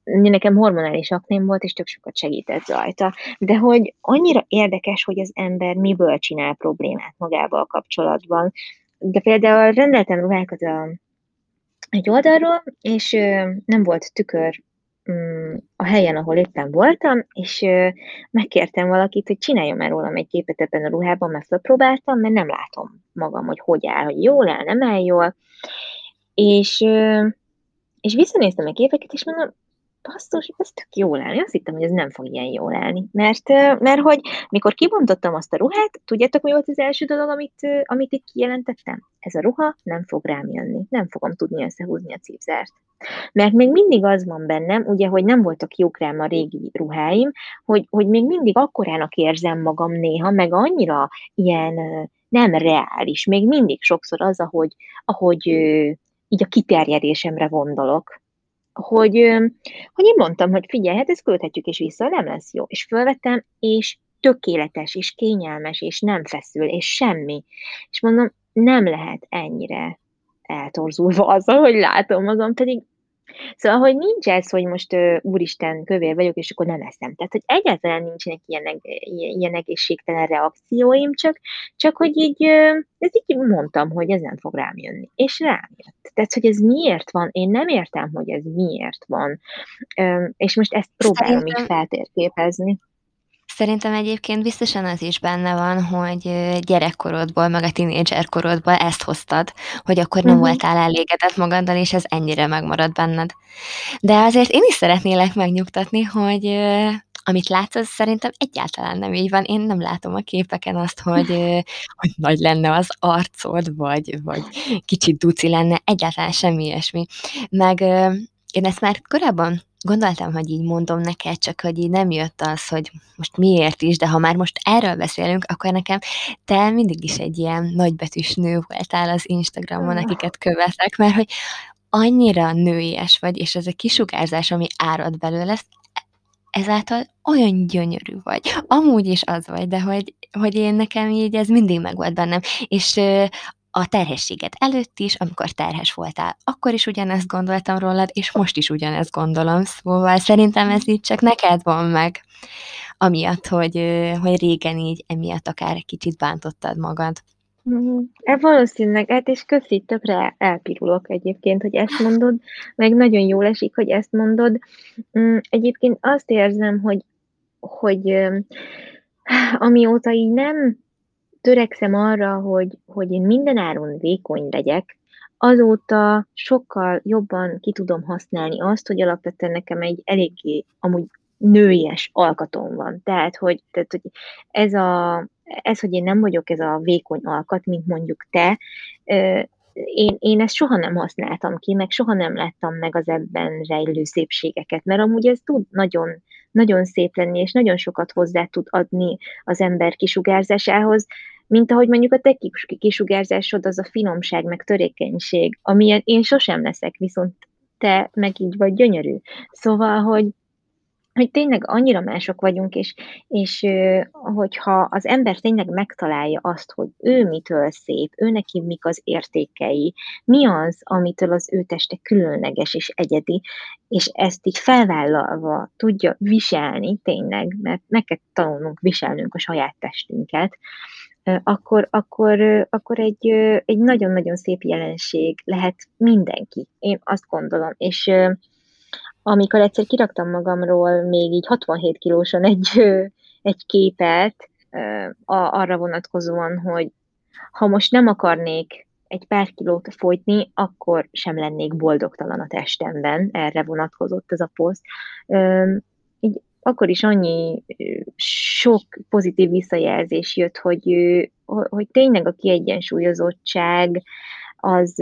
Nekem hormonális akném volt, és tök sokat segített rajta. De hogy annyira érdekes, hogy az ember miből csinál problémát magával kapcsolatban. De például rendeltem ruhákat a, egy oldalról, és nem volt tükör a helyen, ahol éppen voltam, és megkértem valakit, hogy csináljon már rólam egy képet ebben a ruhában, mert felpróbáltam, mert nem látom magam, hogy hogy áll, hogy jól áll, nem áll jól. És, és visszanéztem a képeket, és mondom, basszus, ez tök jól áll. Én azt hittem, hogy ez nem fog ilyen jól állni. Mert, mert hogy mikor kibontottam azt a ruhát, tudjátok, mi volt az első dolog, amit, amit itt kijelentettem? Ez a ruha nem fog rám jönni. Nem fogom tudni összehúzni a cipzárt. Mert még mindig az van bennem, ugye, hogy nem voltak jók rám a régi ruháim, hogy, hogy még mindig akkorának érzem magam néha, meg annyira ilyen nem reális. Még mindig sokszor az, ahogy, ahogy így a kiterjedésemre gondolok hogy, hogy én mondtam, hogy figyelj, hát ezt küldhetjük is vissza, nem lesz jó. És fölvettem, és tökéletes, és kényelmes, és nem feszül, és semmi. És mondom, nem lehet ennyire eltorzulva azzal, hogy látom magam, pedig Szóval, hogy nincs ez, hogy most uh, úristen, kövér vagyok, és akkor nem eszem. Tehát, hogy egyáltalán nincsenek ilyen, ilyen egészségtelen reakcióim, csak, csak hogy így, ez így mondtam, hogy ez nem fog rám jönni. És rám jött. Tehát, hogy ez miért van, én nem értem, hogy ez miért van. Uh, és most ezt próbálom Szerintem... így feltérképezni. Szerintem egyébként biztosan az is benne van, hogy gyerekkorodból, meg a tinédzserkorodból ezt hoztad, hogy akkor nem uh-huh. voltál elégedett magaddal, és ez ennyire megmarad benned. De azért én is szeretnélek megnyugtatni, hogy amit látsz, az szerintem egyáltalán nem így van. Én nem látom a képeken azt, hogy, hogy nagy lenne az arcod, vagy, vagy kicsit duci lenne, egyáltalán semmi ilyesmi. Meg én ezt már korábban gondoltam, hogy így mondom neked, csak hogy így nem jött az, hogy most miért is, de ha már most erről beszélünk, akkor nekem te mindig is egy ilyen nagybetűs nő voltál az Instagramon, akiket követek, mert hogy annyira nőies vagy, és ez a kisugárzás, ami árad belőle, ezáltal olyan gyönyörű vagy. Amúgy is az vagy, de hogy, hogy én nekem így ez mindig megvolt bennem. És a terhességet előtt is, amikor terhes voltál, akkor is ugyanezt gondoltam rólad, és most is ugyanezt gondolom, szóval szerintem ez így csak neked van meg, amiatt, hogy, hogy régen így emiatt akár egy kicsit bántottad magad. Mm, e valószínűleg, hát és köszi, tökre elpirulok egyébként, hogy ezt mondod, meg nagyon jól esik, hogy ezt mondod. Mm, egyébként azt érzem, hogy, hogy amióta így nem törekszem arra, hogy, hogy én mindenáron vékony legyek, azóta sokkal jobban ki tudom használni azt, hogy alapvetően nekem egy eléggé amúgy nőies alkatom van. Tehát, hogy, tehát, hogy ez, a, ez, hogy én nem vagyok ez a vékony alkat, mint mondjuk te, én, én ezt soha nem használtam ki, meg soha nem láttam meg az ebben rejlő szépségeket, mert amúgy ez tud nagyon, nagyon szép lenni, és nagyon sokat hozzá tud adni az ember kisugárzásához, mint ahogy mondjuk a te kisugárzásod az a finomság, meg törékenység, amilyen én sosem leszek, viszont te meg így vagy gyönyörű. Szóval, hogy hogy tényleg annyira mások vagyunk, és és hogyha az ember tényleg megtalálja azt, hogy ő mitől szép, ő neki mik az értékei, mi az, amitől az ő teste különleges és egyedi, és ezt így felvállalva tudja viselni tényleg, mert meg kell tanulnunk viselnünk a saját testünket, akkor, akkor, akkor egy, egy nagyon-nagyon szép jelenség lehet mindenki. Én azt gondolom. És amikor egyszer kiraktam magamról még így 67 kilósan egy, egy képet arra vonatkozóan, hogy ha most nem akarnék egy pár kilót folytni, akkor sem lennék boldogtalan a testemben, erre vonatkozott ez a poszt. Így akkor is annyi sok pozitív visszajelzés jött, hogy, hogy tényleg a kiegyensúlyozottság, az,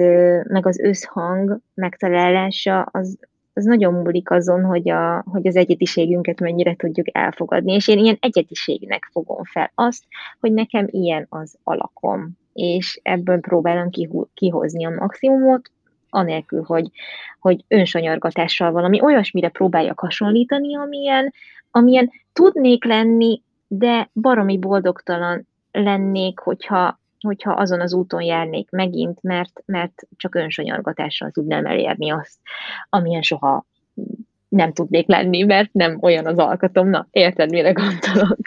meg az összhang megtalálása, az, az nagyon múlik azon, hogy, a, hogy az egyediségünket mennyire tudjuk elfogadni, és én ilyen egyediségnek fogom fel azt, hogy nekem ilyen az alakom, és ebből próbálom kihozni a maximumot, anélkül, hogy, hogy önsanyargatással valami olyasmire próbáljak hasonlítani, amilyen, amilyen tudnék lenni, de baromi boldogtalan lennék, hogyha, hogyha azon az úton járnék megint, mert, mert csak önsanyargatással tudnám elérni azt, amilyen soha nem tudnék lenni, mert nem olyan az alkatom. Na, érted, mire gondolok?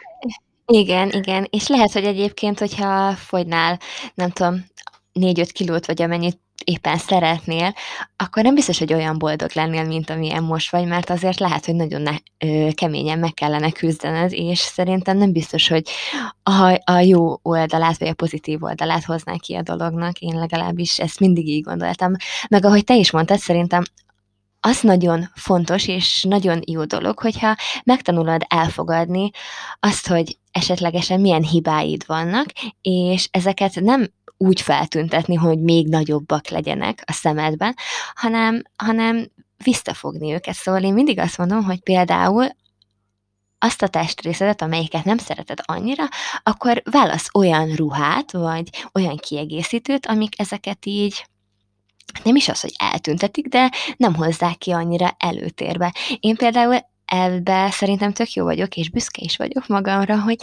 Igen, igen, és lehet, hogy egyébként, hogyha fogynál, nem tudom, 4-5 kilót, vagy amennyit éppen szeretnél, akkor nem biztos, hogy olyan boldog lennél, mint amilyen most vagy, mert azért lehet, hogy nagyon ne, ö, keményen meg kellene küzdened, és szerintem nem biztos, hogy a, a jó oldalát, vagy a pozitív oldalát hoznák ki a dolognak, én legalábbis ezt mindig így gondoltam. Meg ahogy te is mondtad, szerintem az nagyon fontos és nagyon jó dolog, hogyha megtanulod elfogadni azt, hogy esetlegesen milyen hibáid vannak, és ezeket nem úgy feltüntetni, hogy még nagyobbak legyenek a szemedben, hanem, hanem visszafogni őket. Szóval én mindig azt mondom, hogy például azt a testrészedet, amelyiket nem szereted annyira, akkor válasz olyan ruhát, vagy olyan kiegészítőt, amik ezeket így nem is az, hogy eltüntetik, de nem hozzák ki annyira előtérbe. Én például ebbe szerintem tök jó vagyok, és büszke is vagyok magamra, hogy,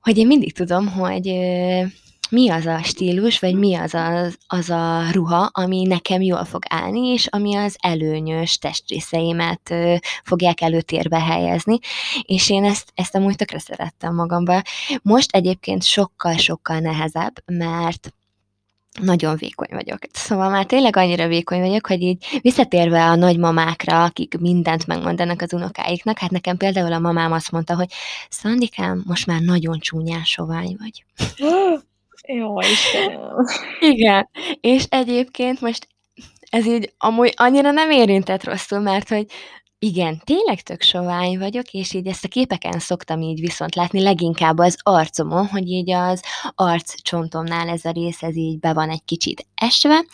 hogy én mindig tudom, hogy mi az a stílus, vagy mi az a, az a ruha, ami nekem jól fog állni, és ami az előnyös testrészeimet ö, fogják előtérbe helyezni, és én ezt, ezt amúgy tökre szerettem magamba. Most egyébként sokkal-sokkal nehezebb, mert nagyon vékony vagyok. Szóval már tényleg annyira vékony vagyok, hogy így visszatérve a nagymamákra, akik mindent megmondanak az unokáiknak, hát nekem például a mamám azt mondta, hogy Szandikám, most már nagyon csúnyán sovány vagy. Jó, Istenem. Igen, és egyébként most ez így amúgy annyira nem érintett rosszul, mert hogy igen, tényleg tök sovány vagyok, és így ezt a képeken szoktam így viszont látni, leginkább az arcomon, hogy így az arccsontomnál ez a rész, ez így be van egy kicsit esve,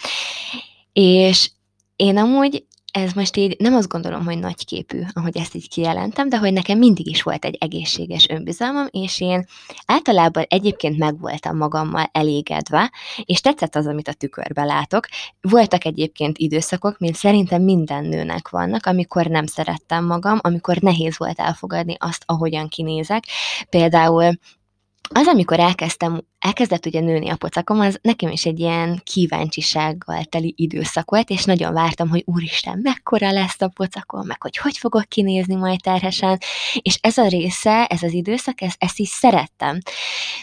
és én amúgy ez most így nem azt gondolom, hogy nagyképű, ahogy ezt így kijelentem, de hogy nekem mindig is volt egy egészséges önbizalmam, és én általában egyébként megvoltam magammal elégedve, és tetszett az, amit a tükörbe látok. Voltak egyébként időszakok, mint szerintem minden nőnek vannak, amikor nem szerettem magam, amikor nehéz volt elfogadni azt, ahogyan kinézek. Például az, amikor elkezdtem, elkezdett ugye nőni a pocakom, az nekem is egy ilyen kíváncsisággal teli időszak volt, és nagyon vártam, hogy úristen, mekkora lesz a pocakom, meg hogy hogy fogok kinézni majd terhesen, és ez a része, ez az időszak, ez, ezt is szerettem.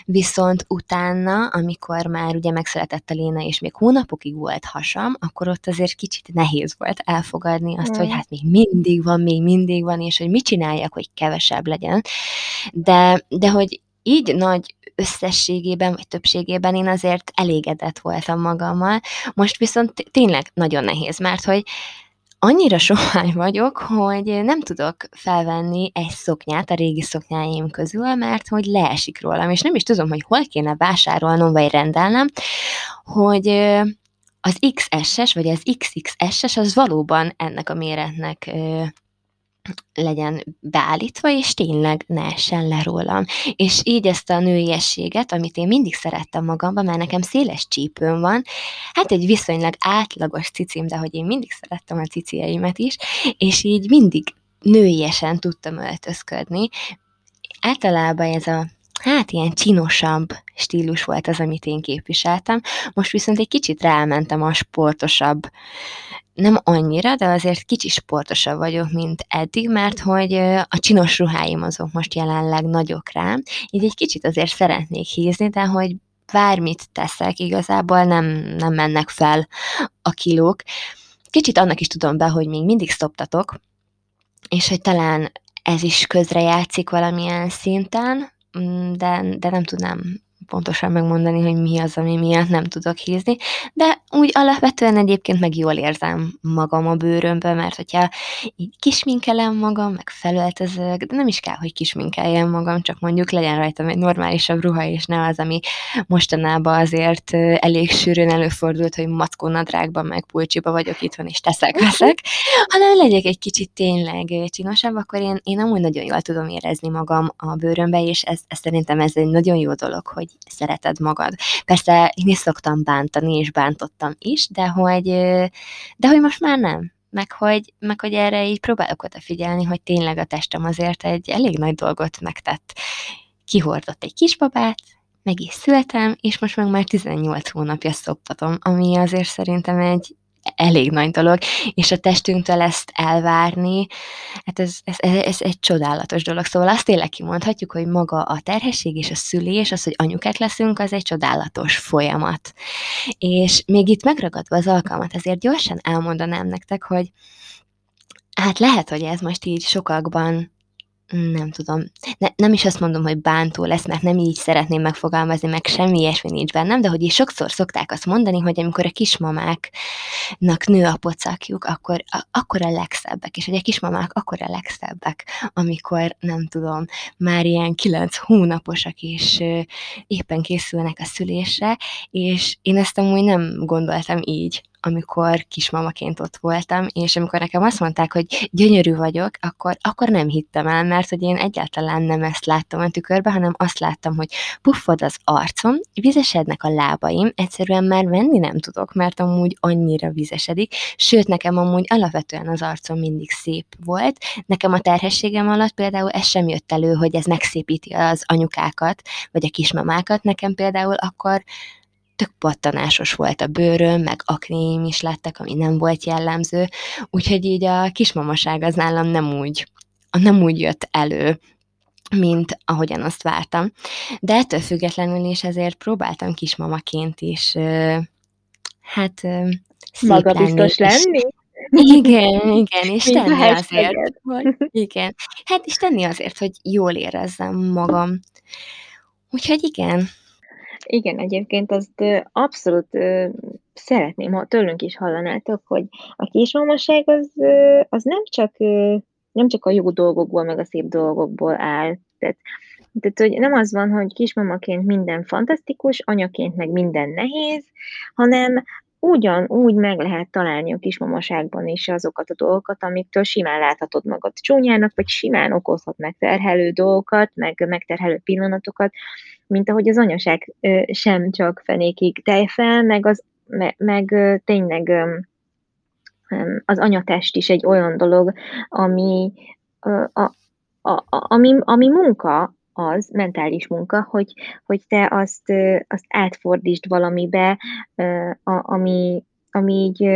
Viszont utána, amikor már ugye megszületett a Léna, és még hónapokig volt hasam, akkor ott azért kicsit nehéz volt elfogadni azt, mm. hogy hát még mindig van, még mindig van, és hogy mit csináljak, hogy kevesebb legyen. De, de hogy így nagy összességében, vagy többségében én azért elégedett voltam magammal. Most viszont tényleg nagyon nehéz, mert hogy annyira sohány vagyok, hogy nem tudok felvenni egy szoknyát a régi szoknyáim közül, mert hogy leesik rólam, és nem is tudom, hogy hol kéne vásárolnom, vagy rendelnem, hogy az XS-es, vagy az XXS-es, az valóban ennek a méretnek legyen beállítva, és tényleg ne essen le rólam. És így ezt a nőiességet, amit én mindig szerettem magamban, mert nekem széles csípőm van, hát egy viszonylag átlagos cicim, de hogy én mindig szerettem a cicieimet is, és így mindig nőiesen tudtam öltözködni. Általában ez a hát ilyen csinosabb stílus volt az, amit én képviseltem. Most viszont egy kicsit rámentem a sportosabb, nem annyira, de azért kicsi sportosabb vagyok, mint eddig, mert hogy a csinos ruháim azok most jelenleg nagyok rám, így egy kicsit azért szeretnék hízni, de hogy bármit teszek, igazából nem, nem mennek fel a kilók. Kicsit annak is tudom be, hogy még mindig szoptatok, és hogy talán ez is közrejátszik valamilyen szinten, mm, de, de nem tudnám pontosan megmondani, hogy mi az, ami miatt nem tudok hízni, de úgy alapvetően egyébként meg jól érzem magam a bőrömbe, mert hogyha így kisminkelem magam, meg felöltözök, de nem is kell, hogy kisminkeljem magam, csak mondjuk legyen rajtam egy normálisabb ruha, és ne az, ami mostanában azért elég sűrűn előfordult, hogy mackó nadrágban, meg pulcsiba vagyok itthon, és teszek, veszek, hanem legyek egy kicsit tényleg csinosabb, akkor én, én amúgy nagyon jól tudom érezni magam a bőrömbe, és ez, ez szerintem ez egy nagyon jó dolog, hogy szereted magad. Persze én is szoktam bántani, és bántottam is, de hogy, de hogy most már nem. Meg hogy, meg hogy erre így próbálok odafigyelni, hogy tényleg a testem azért egy elég nagy dolgot megtett. Kihordott egy kisbabát, meg is szültem, és most meg már 18 hónapja szoptatom, ami azért szerintem egy elég nagy dolog, és a testünktől ezt elvárni, hát ez, ez, ez, egy csodálatos dolog. Szóval azt tényleg kimondhatjuk, hogy maga a terhesség és a szülés, az, hogy anyukák leszünk, az egy csodálatos folyamat. És még itt megragadva az alkalmat, azért gyorsan elmondanám nektek, hogy hát lehet, hogy ez most így sokakban nem tudom, ne, nem is azt mondom, hogy bántó lesz, mert nem így szeretném megfogalmazni, meg semmi ilyesmi nincs bennem, de hogy is sokszor szokták azt mondani, hogy amikor a kismamáknak nő a pocakjuk, akkor, a, akkor a legszebbek, és hogy a kismamák akkor a legszebbek, amikor nem tudom, már ilyen kilenc hónaposak, és éppen készülnek a szülésre, és én ezt amúgy nem gondoltam így amikor kismamaként ott voltam, és amikor nekem azt mondták, hogy gyönyörű vagyok, akkor, akkor nem hittem el, mert hogy én egyáltalán nem ezt láttam a tükörbe, hanem azt láttam, hogy puffod az arcom, vizesednek a lábaim, egyszerűen már venni nem tudok, mert amúgy annyira vizesedik, sőt, nekem amúgy alapvetően az arcom mindig szép volt. Nekem a terhességem alatt például ez sem jött elő, hogy ez megszépíti az anyukákat, vagy a kismamákat, nekem például akkor tök pattanásos volt a bőröm, meg aknéim is lettek, ami nem volt jellemző, úgyhogy így a kismamaság az nálam nem úgy, nem úgy jött elő, mint ahogyan azt vártam. De ettől függetlenül is ezért próbáltam kismamaként is, hát Magabiztos lenni. Igen, igen, és tenni azért, hogy, igen. Hát és tenni azért, hogy jól érezzem magam. Úgyhogy igen, igen, egyébként azt abszolút szeretném, ha tőlünk is hallanátok, hogy a kismamaság az, az nem csak nem csak a jó dolgokból, meg a szép dolgokból áll. Tehát, tehát hogy nem az van, hogy kismamaként minden fantasztikus, anyaként meg minden nehéz, hanem ugyanúgy meg lehet találni a kismamaságban is azokat a dolgokat, amiktől simán láthatod magad csúnyának, vagy simán okozhat megterhelő dolgokat, meg megterhelő pillanatokat, mint ahogy az anyaság sem csak fenékig tejfel, meg, az, meg, meg tényleg az anyatest is egy olyan dolog, ami, a, a, a, ami, ami munka, az mentális munka, hogy, hogy te azt, azt átfordítsd valamibe, ami, ami így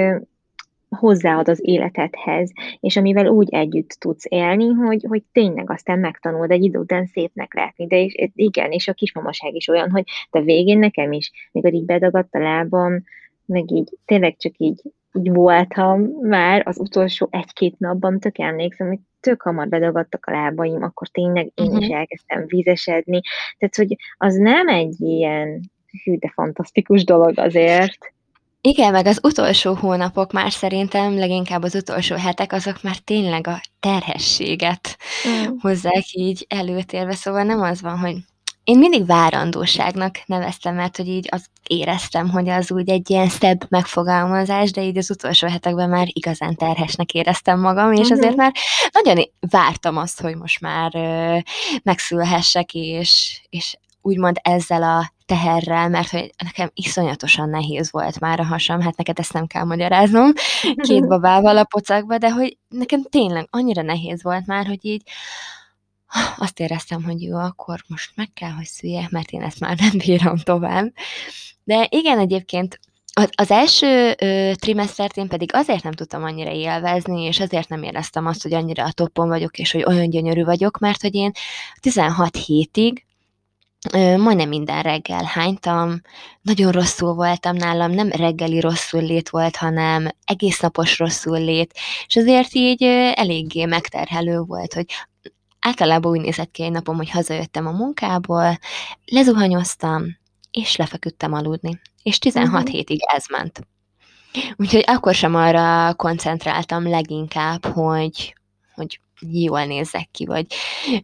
hozzáad az életedhez, és amivel úgy együtt tudsz élni, hogy, hogy tényleg aztán megtanulod egy idő után szépnek látni. De és, igen, és a kismamaság is olyan, hogy de végén nekem is, mikor így bedagadt a lábam, meg így tényleg csak így, így voltam már az utolsó egy-két napban, tök emlékszem, hogy tök hamar bedagadtak a lábaim, akkor tényleg én uh-huh. is elkezdtem vízesedni. Tehát, hogy az nem egy ilyen hű, de fantasztikus dolog azért. Igen, meg az utolsó hónapok már szerintem, leginkább az utolsó hetek, azok már tényleg a terhességet mm. hozzák így előtérve, szóval nem az van, hogy én mindig várandóságnak neveztem, mert hogy így azt éreztem, hogy az úgy egy ilyen szebb megfogalmazás, de így az utolsó hetekben már igazán terhesnek éreztem magam, és uh-huh. azért már nagyon vártam azt, hogy most már ö, megszülhessek, és, és úgymond ezzel a teherrel, mert hogy nekem iszonyatosan nehéz volt már a hasam, hát neked ezt nem kell magyaráznom, két babával a pocakba, de hogy nekem tényleg annyira nehéz volt már, hogy így azt éreztem, hogy jó, akkor most meg kell, hogy szüljek, mert én ezt már nem bírom tovább. De igen, egyébként az első ö, trimesztert én pedig azért nem tudtam annyira élvezni, és azért nem éreztem azt, hogy annyira a toppon vagyok, és hogy olyan gyönyörű vagyok, mert hogy én 16 hétig ö, majdnem minden reggel hánytam, nagyon rosszul voltam nálam, nem reggeli rosszul lét volt, hanem egész napos rosszul lét, és azért így ö, eléggé megterhelő volt, hogy általában úgy nézett ki egy napom, hogy hazajöttem a munkából, lezuhanyoztam, és lefeküdtem aludni. És 16 uh-huh. hétig ez ment. Úgyhogy akkor sem arra koncentráltam leginkább, hogy, hogy jól nézzek ki, vagy,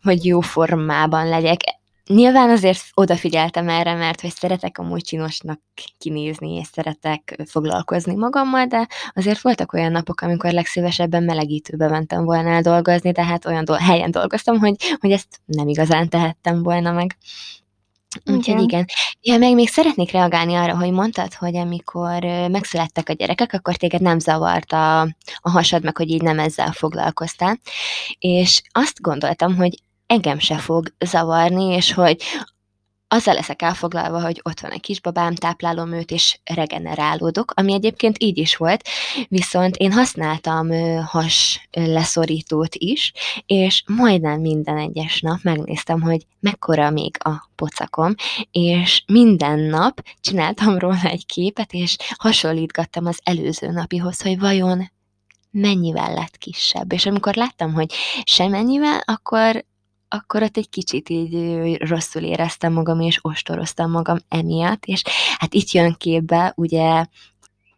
vagy jó formában legyek. Nyilván azért odafigyeltem erre, mert hogy szeretek amúgy csinosnak kinézni, és szeretek foglalkozni magammal, de azért voltak olyan napok, amikor legszívesebben melegítőbe mentem volna el dolgozni, de hát olyan do- helyen dolgoztam, hogy, hogy ezt nem igazán tehettem volna meg. Úgyhogy igen. Ja, meg még szeretnék reagálni arra, hogy mondtad, hogy amikor megszülettek a gyerekek, akkor téged nem zavart a, a hasad, meg hogy így nem ezzel foglalkoztál. És azt gondoltam, hogy engem se fog zavarni, és hogy azzal leszek elfoglalva, hogy ott van egy kisbabám, táplálom őt, és regenerálódok, ami egyébként így is volt, viszont én használtam has leszorítót is, és majdnem minden egyes nap megnéztem, hogy mekkora még a pocakom, és minden nap csináltam róla egy képet, és hasonlítgattam az előző napihoz, hogy vajon mennyivel lett kisebb. És amikor láttam, hogy semennyivel, akkor akkor ott egy kicsit így rosszul éreztem magam, és ostoroztam magam emiatt, és hát itt jön képbe ugye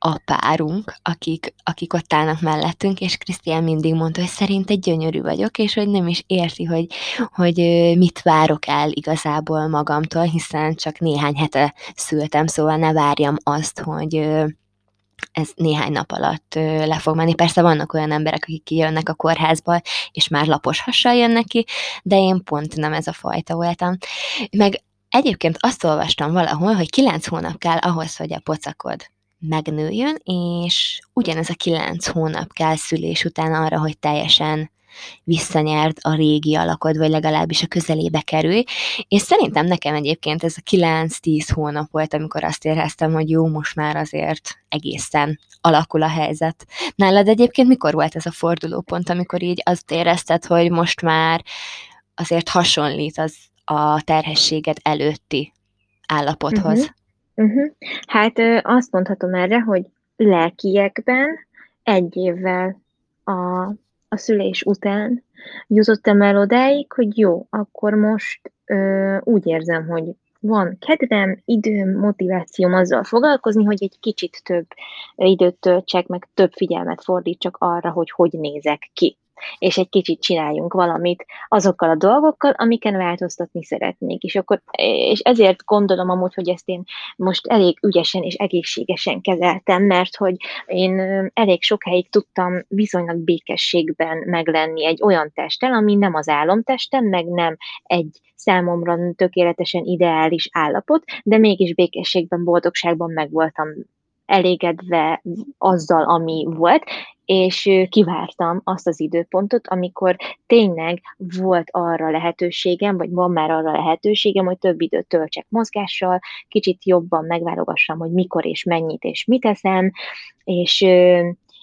a párunk, akik, akik ott állnak mellettünk, és Krisztián mindig mondta, hogy szerint egy gyönyörű vagyok, és hogy nem is érti, hogy, hogy mit várok el igazából magamtól, hiszen csak néhány hete szültem, szóval ne várjam azt, hogy ez néhány nap alatt le fog menni. Persze vannak olyan emberek, akik kijönnek a kórházba, és már lapos hassal jönnek ki, de én pont nem ez a fajta voltam. Meg egyébként azt olvastam valahol, hogy kilenc hónap kell ahhoz, hogy a pocakod megnőjön, és ugyanez a kilenc hónap kell szülés után arra, hogy teljesen visszanyerd a régi alakod, vagy legalábbis a közelébe kerülj. És szerintem nekem egyébként ez a 9-10 hónap volt, amikor azt éreztem, hogy jó, most már azért egészen alakul a helyzet. Nálad egyébként mikor volt ez a fordulópont, amikor így azt érezted, hogy most már azért hasonlít az a terhességed előtti állapothoz? Uh-huh. Uh-huh. Hát azt mondhatom erre, hogy lelkiekben egy évvel a a szülés után jutottam el odáig, hogy jó, akkor most ö, úgy érzem, hogy van kedvem, időm, motivációm azzal foglalkozni, hogy egy kicsit több időt töltsek, meg több figyelmet fordítsak arra, hogy hogy nézek ki és egy kicsit csináljunk valamit azokkal a dolgokkal, amiken változtatni szeretnék. És, akkor, és ezért gondolom amúgy, hogy ezt én most elég ügyesen és egészségesen kezeltem, mert hogy én elég sokáig tudtam viszonylag békességben meglenni egy olyan testtel, ami nem az álomtestem, meg nem egy számomra tökéletesen ideális állapot, de mégis békességben, boldogságban meg voltam elégedve azzal, ami volt, és kivártam azt az időpontot, amikor tényleg volt arra lehetőségem, vagy van már arra lehetőségem, hogy több időt töltsek mozgással, kicsit jobban megválogassam, hogy mikor és mennyit és mit eszem, és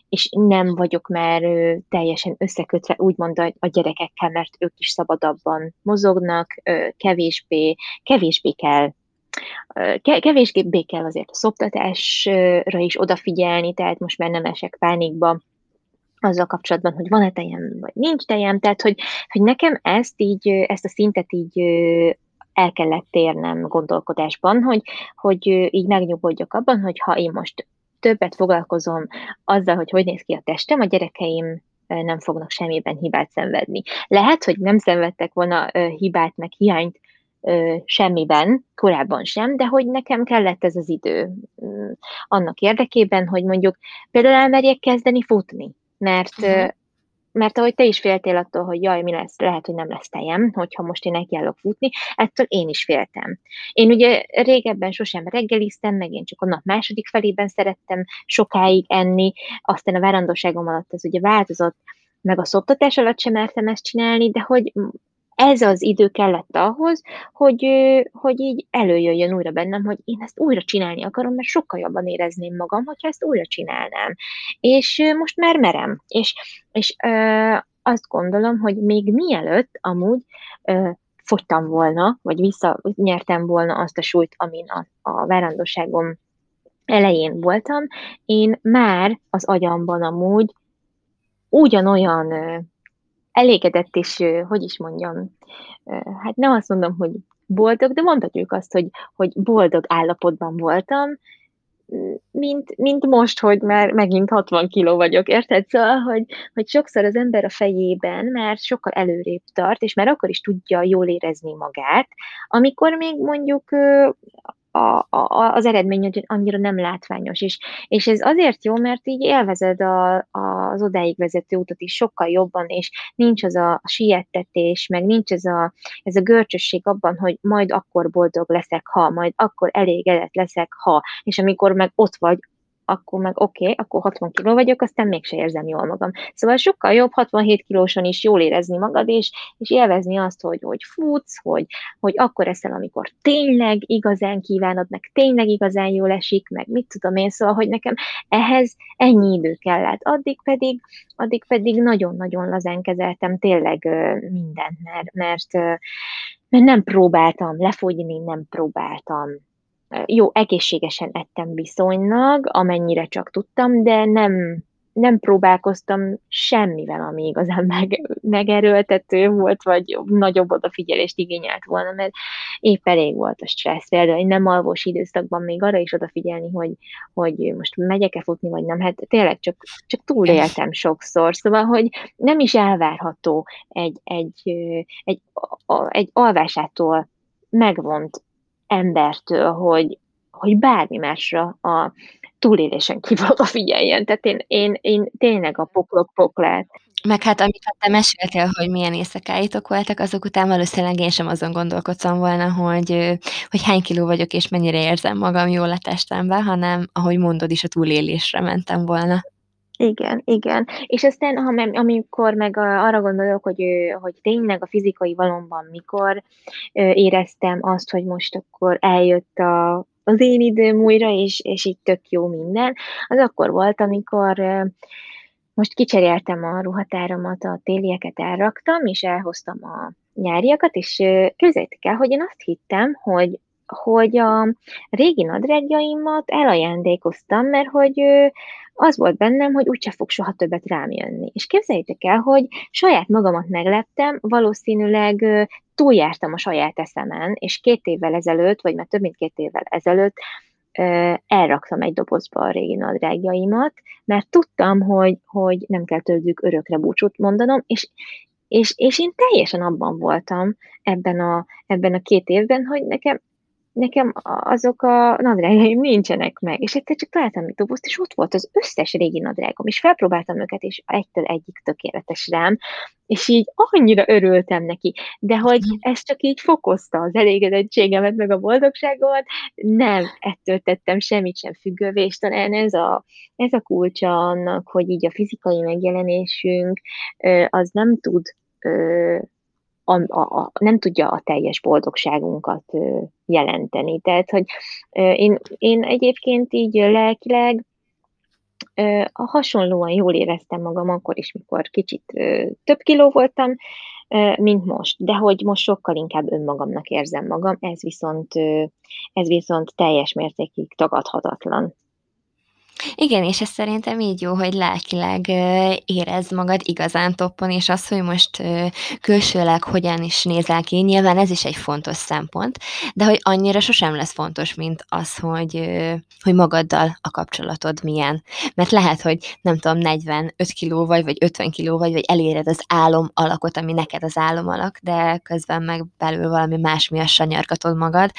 és nem vagyok már teljesen összekötve úgymond a gyerekekkel, mert ők is szabadabban mozognak, kevésbé, kevésbé kell kevésbé kell azért a szoptatásra is odafigyelni, tehát most már nem esek pánikba, azzal kapcsolatban, hogy van-e tejem, vagy nincs tejem, tehát hogy, hogy nekem ezt így, ezt a szintet így el kellett térnem gondolkodásban, hogy, hogy így megnyugodjak abban, hogy ha én most többet foglalkozom azzal, hogy hogy néz ki a testem, a gyerekeim nem fognak semmiben hibát szenvedni. Lehet, hogy nem szenvedtek volna hibát, meg hiányt semmiben, korábban sem, de hogy nekem kellett ez az idő annak érdekében, hogy mondjuk például elmerjek kezdeni futni, mert uh-huh. mert ahogy te is féltél attól, hogy jaj, mi lesz, lehet, hogy nem lesz tejem, hogyha most én nekiállok futni, ettől én is féltem. Én ugye régebben sosem reggeliztem, meg én csak a nap második felében szerettem sokáig enni, aztán a várandóságom alatt ez ugye változott, meg a szoptatás alatt sem mertem ezt csinálni, de hogy ez az idő kellett ahhoz, hogy, hogy így előjöjjön újra bennem, hogy én ezt újra csinálni akarom, mert sokkal jobban érezném magam, hogyha ezt újra csinálnám. És most már merem. És, és ö, azt gondolom, hogy még mielőtt amúgy ö, fogytam volna, vagy visszanyertem volna azt a súlyt, amin a, a várandóságom elején voltam, én már az agyamban amúgy ugyanolyan elégedett és, hogy is mondjam, hát nem azt mondom, hogy boldog, de mondhatjuk azt, hogy, hogy boldog állapotban voltam, mint, mint most, hogy már megint 60 kiló vagyok, érted? Szóval, hogy, hogy sokszor az ember a fejében már sokkal előrébb tart, és már akkor is tudja jól érezni magát, amikor még mondjuk a, a, az eredmény annyira nem látványos. És, és ez azért jó, mert így élvezed a, az odáig vezető utat is sokkal jobban, és nincs az a siettetés, meg nincs ez a, ez a görcsösség abban, hogy majd akkor boldog leszek, ha, majd akkor elégedett leszek, ha, és amikor meg ott vagy, akkor meg oké, okay, akkor 60 kiló vagyok, aztán mégse érzem jól magam. Szóval sokkal jobb 67 kilóson is jól érezni magad, és, és élvezni azt, hogy, hogy futsz, hogy, hogy akkor eszel, amikor tényleg igazán kívánod, meg tényleg igazán jól esik, meg mit tudom én, szóval, hogy nekem ehhez ennyi idő kellett. Addig pedig, addig pedig nagyon-nagyon lazán kezeltem tényleg mindent, mert, mert, mert nem próbáltam lefogyni, nem próbáltam jó, egészségesen ettem viszonylag, amennyire csak tudtam, de nem, nem próbálkoztam semmivel, ami igazán meg, megerőltető volt, vagy nagyobb odafigyelést igényelt volna, mert épp elég volt a stressz. Például egy nem alvós időszakban még arra is odafigyelni, hogy, hogy most megyek-e futni, vagy nem. Hát tényleg csak, csak túléltem sokszor. Szóval, hogy nem is elvárható egy, egy, egy, egy alvásától megvont embertől, hogy, hogy bármi másra a túlélésen kívül figyeljen. Tehát én, én, én tényleg a poklok poklát. Meg hát amit te meséltél, hogy milyen éjszakáitok voltak, azok után valószínűleg én sem azon gondolkodtam volna, hogy, hogy hány kiló vagyok, és mennyire érzem magam jól a testemben, hanem ahogy mondod is, a túlélésre mentem volna. Igen, igen. És aztán, ha me, amikor meg arra gondolok, hogy, hogy tényleg a fizikai valomban mikor éreztem azt, hogy most akkor eljött a, az én időm újra, és, és így tök jó minden, az akkor volt, amikor most kicseréltem a ruhatáramat, a télieket elraktam, és elhoztam a nyáriakat, és képzeljétek el, hogy én azt hittem, hogy hogy a régi nadrágjaimat elajándékoztam, mert hogy az volt bennem, hogy úgyse fog soha többet rám jönni. És képzeljétek el, hogy saját magamat megleptem, valószínűleg túljártam a saját eszemen, és két évvel ezelőtt, vagy már több mint két évvel ezelőtt elraktam egy dobozba a régi nadrágjaimat, mert tudtam, hogy, hogy nem kell tőlük örökre búcsút mondanom, és, és, és én teljesen abban voltam ebben a, ebben a két évben, hogy nekem nekem azok a nadrágjaim nincsenek meg, és egyszer csak találtam egy dobozt, és ott volt az összes régi nadrágom, és felpróbáltam őket, és egytől egyik tökéletes rám, és így annyira örültem neki, de hogy mhm. ez csak így fokozta az elégedettségemet, meg a boldogságomat, nem, ettől tettem semmit sem függővé, és talán ez a, ez a kulcsa annak, hogy így a fizikai megjelenésünk az nem tud a, a, a, nem tudja a teljes boldogságunkat jelenteni. Tehát, hogy én, én egyébként így lelkileg hasonlóan jól éreztem magam akkor is, mikor kicsit több kiló voltam, mint most. De hogy most sokkal inkább önmagamnak érzem magam, ez viszont, ez viszont teljes mértékig tagadhatatlan. Igen, és ez szerintem így jó, hogy lelkileg érez magad igazán toppon, és az, hogy most külsőleg hogyan is nézel ki, nyilván ez is egy fontos szempont, de hogy annyira sosem lesz fontos, mint az, hogy, hogy magaddal a kapcsolatod milyen. Mert lehet, hogy nem tudom, 45 kiló vagy, vagy 50 kiló vagy, vagy eléred az álom alakot, ami neked az álom alak, de közben meg belül valami más miatt sanyargatod magad,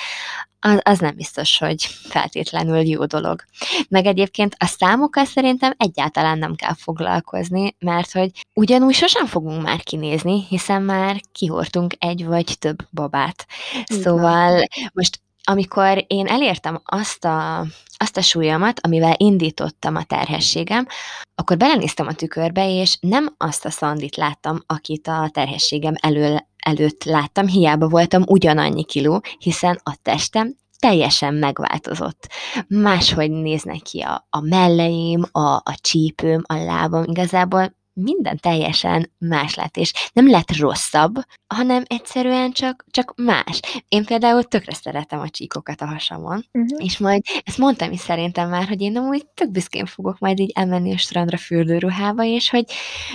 az, az nem biztos, hogy feltétlenül jó dolog. Meg egyébként a számokkal szerintem egyáltalán nem kell foglalkozni, mert hogy ugyanúgy sosem fogunk már kinézni, hiszen már kihortunk egy vagy több babát. Szóval most amikor én elértem azt a, azt a súlyomat, amivel indítottam a terhességem, akkor belenéztem a tükörbe, és nem azt a szandit láttam, akit a terhességem elől, előtt láttam, hiába voltam ugyanannyi kiló, hiszen a testem teljesen megváltozott. Máshogy néznek ki a, a melleim, a, a csípőm, a lábam, igazából minden teljesen más lett, és nem lett rosszabb, hanem egyszerűen csak, csak más. Én például tökre szeretem a csíkokat a hasamon, uh-huh. és majd ezt mondtam is szerintem már, hogy én amúgy tök büszkén fogok majd így elmenni a strandra fürdőruhába, és hogy,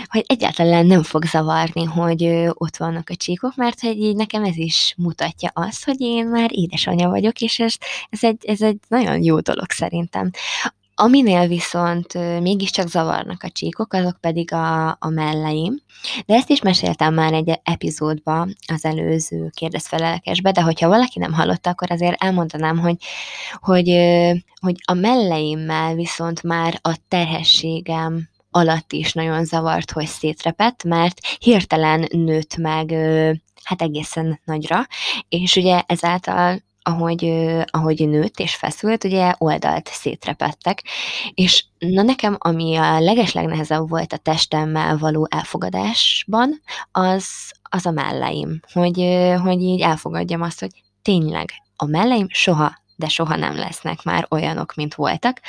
hogy egyáltalán nem fog zavarni, hogy ott vannak a csíkok, mert hogy így nekem ez is mutatja azt, hogy én már édesanyja vagyok, és ez, ez, egy, ez egy nagyon jó dolog szerintem. Aminél viszont mégiscsak zavarnak a csíkok, azok pedig a, a melleim. De ezt is meséltem már egy epizódba, az előző kérdezfelelekesbe, de hogyha valaki nem hallotta, akkor azért elmondanám, hogy, hogy, hogy a melleimmel viszont már a terhességem alatt is nagyon zavart, hogy szétrepett, mert hirtelen nőtt meg hát egészen nagyra, és ugye ezáltal ahogy, ahogy nőtt és feszült, ugye oldalt szétrepettek, és na nekem, ami a legeslegnehezebb volt a testemmel való elfogadásban, az, az a melleim, hogy, hogy így elfogadjam azt, hogy tényleg a melleim soha de soha nem lesznek már olyanok, mint voltak.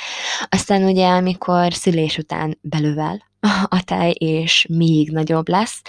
Aztán ugye, amikor szülés után belővel a tej, és még nagyobb lesz,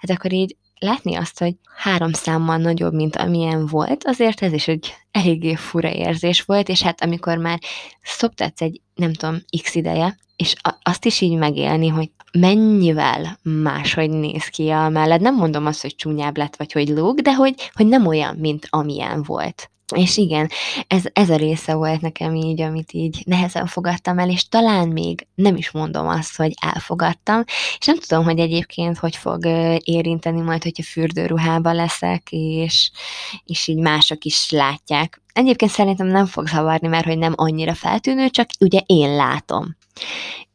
hát akkor így látni azt, hogy három számmal nagyobb, mint amilyen volt, azért ez is egy eléggé fura érzés volt, és hát amikor már szoptatsz egy, nem tudom, x ideje, és azt is így megélni, hogy mennyivel máshogy néz ki a mellett. Nem mondom azt, hogy csúnyább lett, vagy hogy lóg, de hogy, hogy nem olyan, mint amilyen volt. És igen, ez, ez a része volt nekem így, amit így nehezen fogadtam el, és talán még nem is mondom azt, hogy elfogadtam, és nem tudom, hogy egyébként hogy fog érinteni majd, hogyha fürdőruhába leszek, és, és így mások is látják. Egyébként szerintem nem fog zavarni, mert hogy nem annyira feltűnő, csak ugye én látom.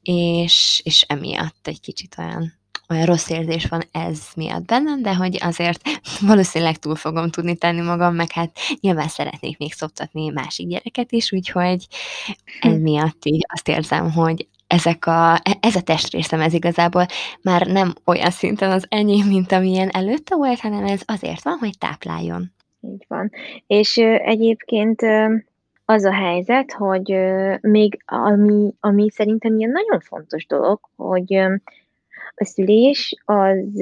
És, és emiatt egy kicsit olyan olyan rossz érzés van ez miatt bennem, de hogy azért valószínűleg túl fogom tudni tenni magam, meg hát nyilván szeretnék még szoptatni másik gyereket is, úgyhogy hm. miatt így azt érzem, hogy ezek a, ez a testrészem ez igazából már nem olyan szinten az enyém, mint amilyen előtte volt, hanem ez azért van, hogy tápláljon. Így van. És ö, egyébként ö, az a helyzet, hogy ö, még ami, ami szerintem ilyen nagyon fontos dolog, hogy a szülés az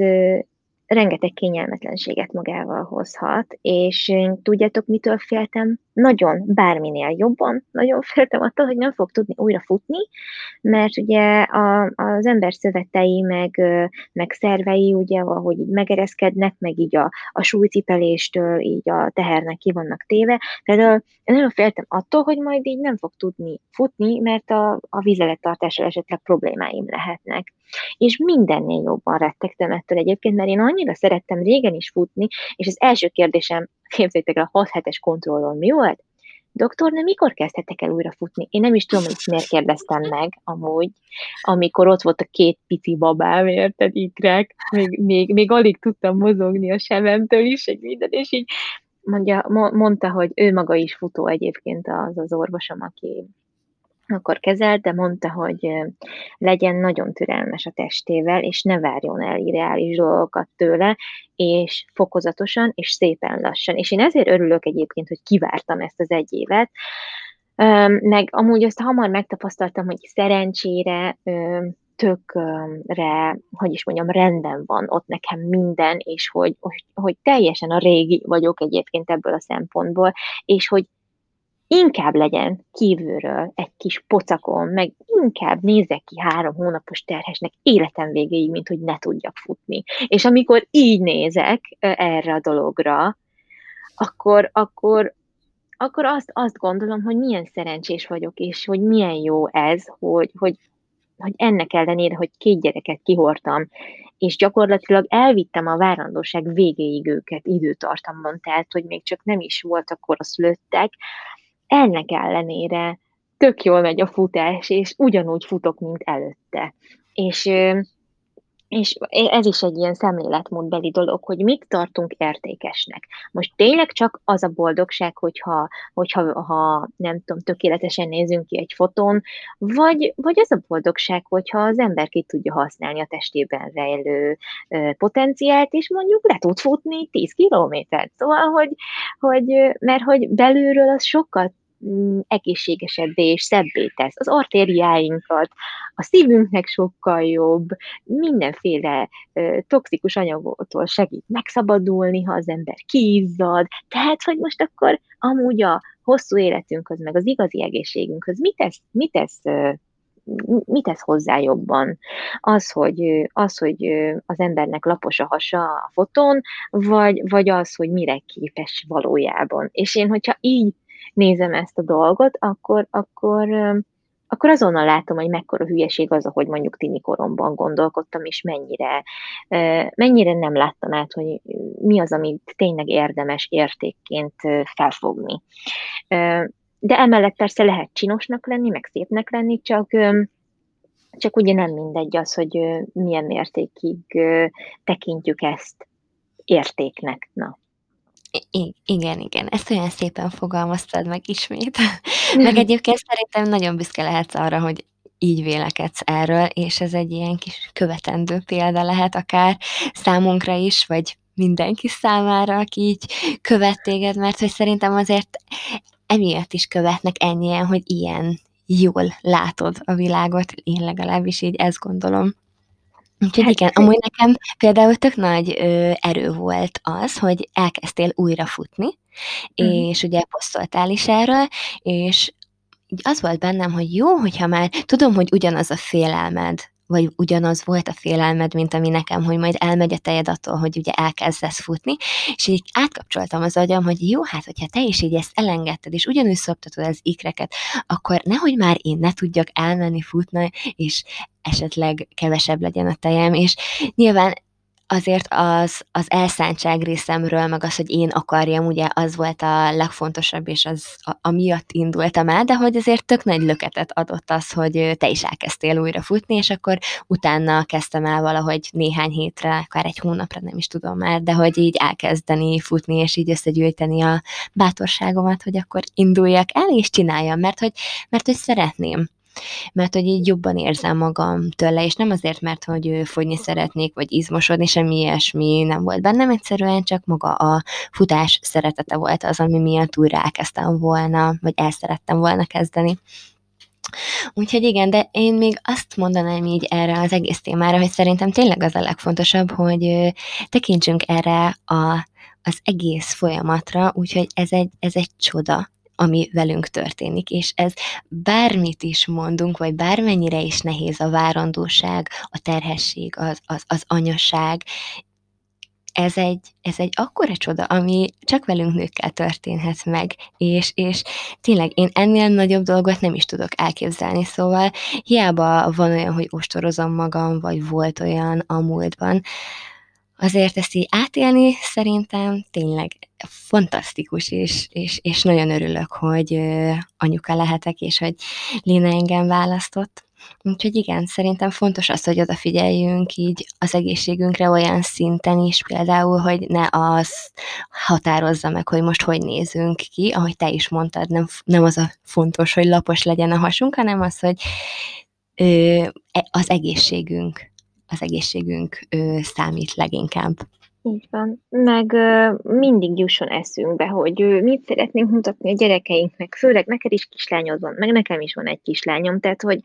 rengeteg kényelmetlenséget magával hozhat, és tudjátok, mitől féltem? Nagyon, bárminél jobban, nagyon féltem attól, hogy nem fog tudni újra futni, mert ugye a, az ember szövetei, meg, meg szervei, ugye, ahogy így megereszkednek, meg így a, a súlycipeléstől, így a tehernek ki vannak téve. Például nagyon féltem attól, hogy majd így nem fog tudni futni, mert a, a vizelettartással esetleg problémáim lehetnek. És mindennél jobban rettegtem ettől egyébként, mert én annyira szerettem régen is futni, és az első kérdésem, képzeljétek el, a 6 hetes kontrollon mi volt? Doktornő, mikor kezdhetek el újra futni? Én nem is tudom, hogy miért kérdeztem meg amúgy, amikor ott volt a két pici babám, érted, ikrek, még, még, még alig tudtam mozogni a sebemtől is, egy minden, és így mondja, mondta, hogy ő maga is futó egyébként az az orvosom, aki akkor kezelt, de mondta, hogy legyen nagyon türelmes a testével, és ne várjon el irreális dolgokat tőle, és fokozatosan, és szépen lassan. És én ezért örülök egyébként, hogy kivártam ezt az egy évet, meg amúgy azt hamar megtapasztaltam, hogy szerencsére tökre, hogy is mondjam, rendben van ott nekem minden, és hogy, hogy, hogy teljesen a régi vagyok egyébként ebből a szempontból, és hogy inkább legyen kívülről egy kis pocakon, meg inkább nézek ki három hónapos terhesnek életem végéig, mint hogy ne tudjak futni. És amikor így nézek erre a dologra, akkor, akkor, akkor azt, azt gondolom, hogy milyen szerencsés vagyok, és hogy milyen jó ez, hogy, hogy hogy ennek ellenére, hogy két gyereket kihortam, és gyakorlatilag elvittem a várandóság végéig őket időtartamban, tehát, hogy még csak nem is voltak koraszülöttek, ennek ellenére tök jól megy a futás, és ugyanúgy futok, mint előtte. És és ez is egy ilyen szemléletmódbeli dolog, hogy mit tartunk értékesnek. Most tényleg csak az a boldogság, hogyha, hogyha ha, nem tudom, tökéletesen nézünk ki egy fotón, vagy, vagy az a boldogság, hogyha az ember ki tudja használni a testében rejlő potenciált, és mondjuk le tud futni 10 kilométert. Szóval, hogy, hogy, mert hogy belülről az sokkal egészségesebbé és szebbé tesz. Az artériáinkat, a szívünknek sokkal jobb, mindenféle toxikus anyagotól segít megszabadulni, ha az ember kiizzad. Tehát, hogy most akkor amúgy a hosszú életünkhöz, meg az igazi egészségünkhöz mit tesz, mit tesz mit tesz hozzá jobban? Az, hogy, az, hogy az embernek lapos a hasa a fotón, vagy, vagy az, hogy mire képes valójában. És én, hogyha így nézem ezt a dolgot, akkor, akkor, akkor azonnal látom, hogy mekkora hülyeség az, ahogy mondjuk tini koromban gondolkodtam, és mennyire, mennyire nem láttam át, hogy mi az, amit tényleg érdemes értékként felfogni. De emellett persze lehet csinosnak lenni, meg szépnek lenni, csak, csak ugye nem mindegy az, hogy milyen mértékig tekintjük ezt értéknek. Na. I- igen, igen, ezt olyan szépen fogalmaztad meg ismét. meg egyébként szerintem nagyon büszke lehetsz arra, hogy így vélekedsz erről, és ez egy ilyen kis követendő példa lehet akár számunkra is, vagy mindenki számára, aki így követ téged, mert hogy szerintem azért emiatt is követnek ennyien, hogy ilyen jól látod a világot, én legalábbis így ezt gondolom. Úgyhogy hát, igen, amúgy nekem például tök nagy ö, erő volt az, hogy elkezdtél újra futni, uh-huh. és ugye posztoltál is erről, és így az volt bennem, hogy jó, hogyha már tudom, hogy ugyanaz a félelmed, vagy ugyanaz volt a félelmed, mint ami nekem, hogy majd elmegy a tejed attól, hogy ugye elkezdesz futni, és így átkapcsoltam az agyam, hogy jó, hát hogyha te is így ezt elengedted, és ugyanúgy szoptatod az ikreket, akkor nehogy már én ne tudjak elmenni futni, és esetleg kevesebb legyen a tejem, és nyilván azért az, az elszántság részemről, meg az, hogy én akarjam, ugye az volt a legfontosabb, és az a, amiatt indultam el, de hogy azért tök nagy löketet adott az, hogy te is elkezdtél újra futni, és akkor utána kezdtem el valahogy néhány hétre, akár egy hónapra, nem is tudom már, de hogy így elkezdeni futni, és így összegyűjteni a bátorságomat, hogy akkor induljak el, és csináljam, mert hogy, mert hogy szeretném mert hogy így jobban érzem magam tőle, és nem azért, mert hogy fogyni szeretnék, vagy izmosodni, semmi ilyesmi nem volt bennem, egyszerűen csak maga a futás szeretete volt az, ami miatt újra elkezdtem volna, vagy el szerettem volna kezdeni. Úgyhogy igen, de én még azt mondanám így erre az egész témára, hogy szerintem tényleg az a legfontosabb, hogy tekintsünk erre a, az egész folyamatra, úgyhogy ez egy, ez egy csoda, ami velünk történik, és ez bármit is mondunk, vagy bármennyire is nehéz a várandóság, a terhesség, az, az, az anyaság, ez egy, ez egy akkora csoda, ami csak velünk nőkkel történhet meg, és, és tényleg én ennél nagyobb dolgot nem is tudok elképzelni, szóval hiába van olyan, hogy ostorozom magam, vagy volt olyan a múltban, azért ezt így átélni szerintem tényleg fantasztikus, és, és, és nagyon örülök, hogy anyuka lehetek, és hogy Lina engem választott. Úgyhogy igen, szerintem fontos az, hogy odafigyeljünk így az egészségünkre olyan szinten is, például, hogy ne az határozza meg, hogy most hogy nézünk ki, ahogy te is mondtad, nem, nem az a fontos, hogy lapos legyen a hasunk, hanem az, hogy ö, e, az egészségünk az egészségünk ö, számít leginkább. Így van. Meg ö, mindig jusson eszünkbe, hogy ö, mit szeretnénk mutatni a gyerekeinknek, főleg neked is kislányod van, meg nekem is van egy kislányom, tehát hogy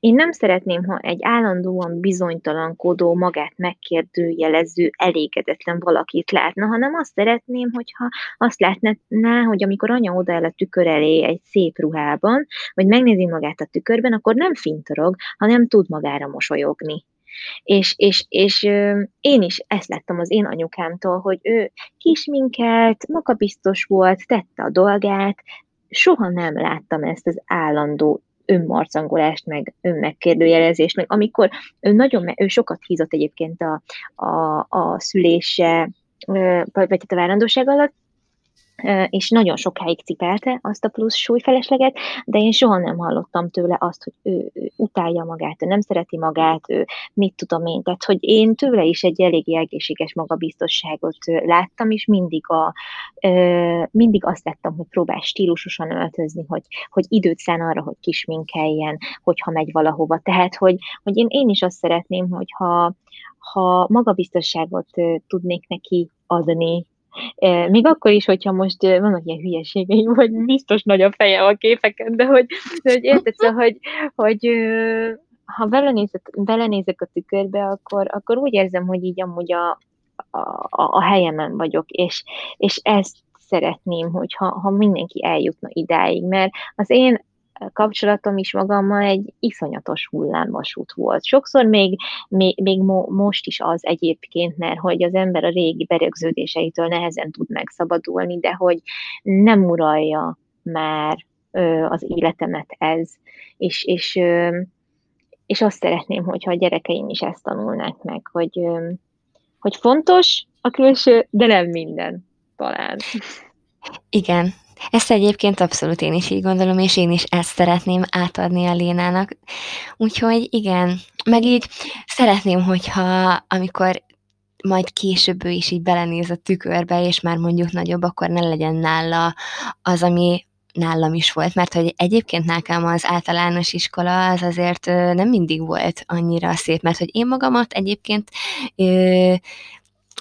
én nem szeretném, ha egy állandóan bizonytalankodó, magát megkérdőjelező, elégedetlen valakit látna, hanem azt szeretném, hogyha azt látná, hogy amikor anya odaáll a tükör elé egy szép ruhában, vagy megnézi magát a tükörben, akkor nem fintorog, hanem tud magára mosolyogni. És, és, és én is ezt láttam az én anyukámtól, hogy ő kisminkelt, magabiztos volt, tette a dolgát, soha nem láttam ezt az állandó önmarcangolást, meg önmegkérdőjelezést, meg amikor ő nagyon, ő sokat hízott egyébként a, a, a szülése, vagy a várandóság alatt, és nagyon sokáig cipelte azt a plusz súlyfelesleget, de én soha nem hallottam tőle azt, hogy ő, ő utálja magát, ő nem szereti magát, ő mit tudom én. Tehát, hogy én tőle is egy eléggé egészséges magabiztosságot láttam, és mindig, a, mindig azt láttam, hogy próbál stílusosan öltözni, hogy, hogy időt szán arra, hogy kisminkeljen, hogyha megy valahova. Tehát, hogy, hogy én, én is azt szeretném, hogyha ha magabiztosságot tudnék neki adni, még akkor is, hogyha most vannak ilyen hülyeségeim, hogy biztos nagy a feje a képeken, de hogy, de hogy érted, szóval, hogy, hogy ha belenézek, belenézek a tükörbe, akkor, akkor úgy érzem, hogy így amúgy a, a, a helyemen vagyok, és, és ezt szeretném, hogyha ha mindenki eljutna idáig, mert az én kapcsolatom is magammal egy iszonyatos hullámvasút volt. Sokszor még, még, még mo, most is az egyébként, mert hogy az ember a régi berögződéseitől nehezen tud megszabadulni, de hogy nem uralja már ö, az életemet ez, és, és, ö, és azt szeretném, hogyha a gyerekeim is ezt tanulnák meg, hogy, ö, hogy fontos a külső, de nem minden talán. Igen, ezt egyébként abszolút én is így gondolom, és én is ezt szeretném átadni a Lénának. Úgyhogy igen, meg így szeretném, hogyha amikor majd később ő is így belenéz a tükörbe, és már mondjuk nagyobb, akkor ne legyen nála az, ami nálam is volt, mert hogy egyébként nekem az általános iskola az azért nem mindig volt annyira szép, mert hogy én magamat egyébként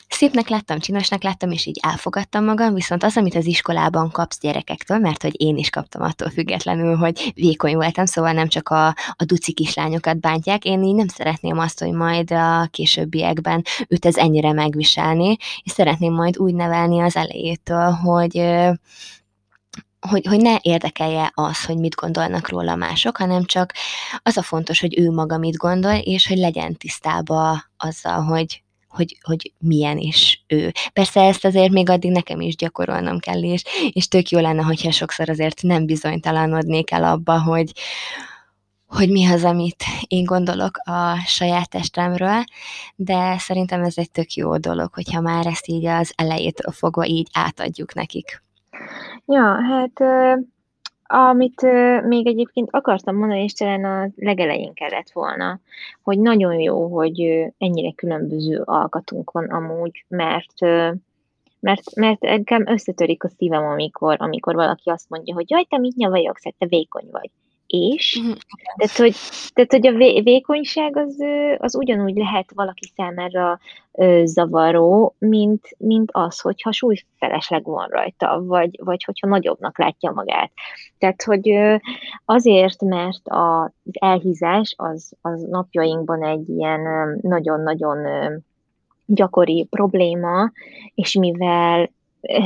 Szépnek láttam, csinosnak láttam, és így elfogadtam magam, viszont az, amit az iskolában kapsz gyerekektől, mert hogy én is kaptam attól függetlenül, hogy vékony voltam, szóval nem csak a, a duci kislányokat bántják, én így nem szeretném azt, hogy majd a későbbiekben őt ez ennyire megviselni, és szeretném majd úgy nevelni az elejétől, hogy hogy, hogy ne érdekelje az, hogy mit gondolnak róla mások, hanem csak az a fontos, hogy ő maga mit gondol, és hogy legyen tisztába azzal, hogy hogy, hogy milyen is ő. Persze ezt azért még addig nekem is gyakorolnom kell, és, és tök jó lenne, hogyha sokszor azért nem bizonytalanodnék el abba, hogy, hogy mi az, amit én gondolok a saját testemről, de szerintem ez egy tök jó dolog, hogyha már ezt így az elejétől fogva így átadjuk nekik. Ja, hát amit még egyébként akartam mondani, és talán a legelején kellett volna, hogy nagyon jó, hogy ennyire különböző alkatunk van amúgy, mert mert, mert engem összetörik a szívem, amikor, amikor valaki azt mondja, hogy jaj, te mit nyavajogsz, hát te vékony vagy és. Mhm. Tehát, hogy, tehát, hogy a vékonyság az, az ugyanúgy lehet valaki számára zavaró, mint, mint az, hogyha súlyfelesleg van rajta, vagy, vagy hogyha nagyobbnak látja magát. Tehát, hogy azért, mert az elhízás az, az napjainkban egy ilyen nagyon-nagyon gyakori probléma, és mivel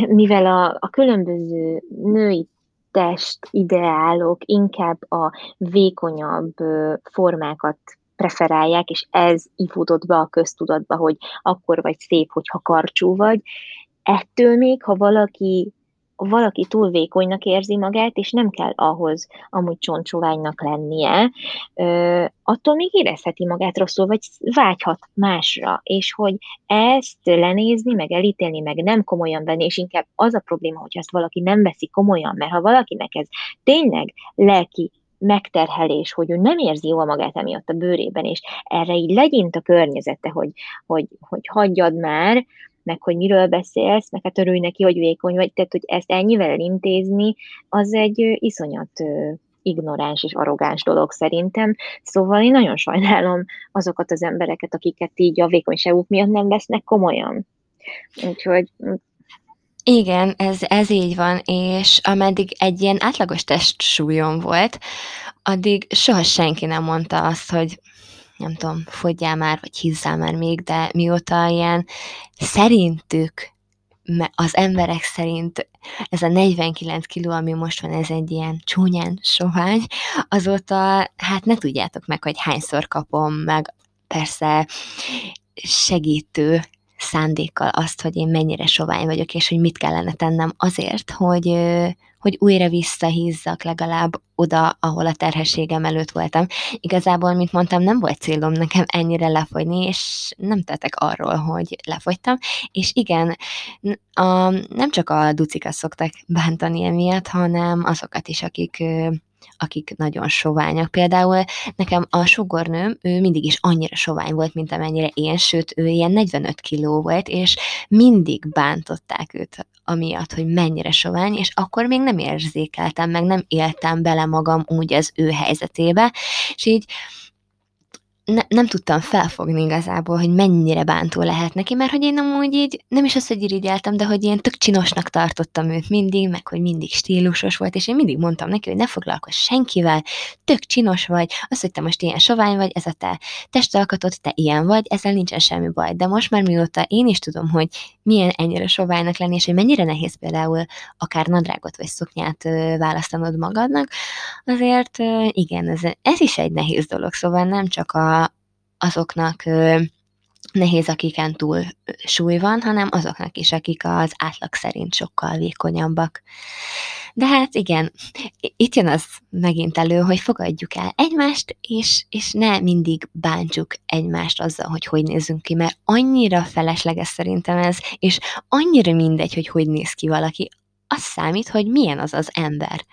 mivel a, a különböző női test ideálok inkább a vékonyabb formákat preferálják, és ez ivódott be a köztudatba, hogy akkor vagy szép, hogyha karcsú vagy. Ettől még, ha valaki valaki túl vékonynak érzi magát, és nem kell ahhoz amúgy csontsoványnak lennie, ö, attól még érezheti magát rosszul, vagy vágyhat másra, és hogy ezt lenézni, meg elítélni, meg nem komolyan venni, és inkább az a probléma, hogy ezt valaki nem veszi komolyan, mert ha valakinek ez tényleg lelki megterhelés, hogy ő nem érzi jól magát emiatt a bőrében, és erre így legyint a környezete, hogy, hogy, hogy hagyjad már, meg hogy miről beszélsz, meg hát örülj neki, hogy vékony vagy, tehát hogy ezt ennyivel elintézni, az egy iszonyat ignoráns és arrogáns dolog szerintem. Szóval én nagyon sajnálom azokat az embereket, akiket így a vékonyságuk miatt nem vesznek komolyan. Úgyhogy igen, ez, ez így van, és ameddig egy ilyen átlagos testsúlyom volt, addig soha senki nem mondta azt, hogy nem tudom, fogyjál már, vagy hízzál már még, de mióta ilyen szerintük, az emberek szerint ez a 49 kiló, ami most van, ez egy ilyen csúnyán sovány, azóta hát ne tudjátok meg, hogy hányszor kapom meg. Persze segítő szándékkal azt, hogy én mennyire sovány vagyok, és hogy mit kellene tennem azért, hogy, hogy újra visszahízzak legalább oda, ahol a terhességem előtt voltam. Igazából, mint mondtam, nem volt célom nekem ennyire lefogyni, és nem tettek arról, hogy lefogytam, és igen, a, nem csak a ducikat szoktak bántani emiatt, hanem azokat is, akik akik nagyon soványak. Például nekem a sugornőm, ő mindig is annyira sovány volt, mint amennyire én, sőt, ő ilyen 45 kiló volt, és mindig bántották őt amiatt, hogy mennyire sovány, és akkor még nem érzékeltem, meg nem éltem bele magam úgy az ő helyzetébe, és így ne, nem tudtam felfogni igazából, hogy mennyire bántó lehet neki, mert hogy én amúgy így, nem is az, hogy irigyeltem, de hogy én tök csinosnak tartottam őt mindig, meg hogy mindig stílusos volt, és én mindig mondtam neki, hogy ne foglalkozz senkivel, tök csinos vagy, az, hogy te most ilyen sovány vagy, ez a te testalkatod, te ilyen vagy, ezzel nincsen semmi baj. De most már mióta én is tudom, hogy milyen ennyire soványnak lenni, és hogy mennyire nehéz például akár nadrágot vagy szoknyát választanod magadnak, azért igen, ez, ez is egy nehéz dolog, szóval nem csak a azoknak nehéz, akiken túl súly van, hanem azoknak is, akik az átlag szerint sokkal vékonyabbak. De hát igen, itt jön az megint elő, hogy fogadjuk el egymást, és, és ne mindig bántsuk egymást azzal, hogy hogy nézzünk ki, mert annyira felesleges szerintem ez, és annyira mindegy, hogy hogy néz ki valaki, az számít, hogy milyen az az ember.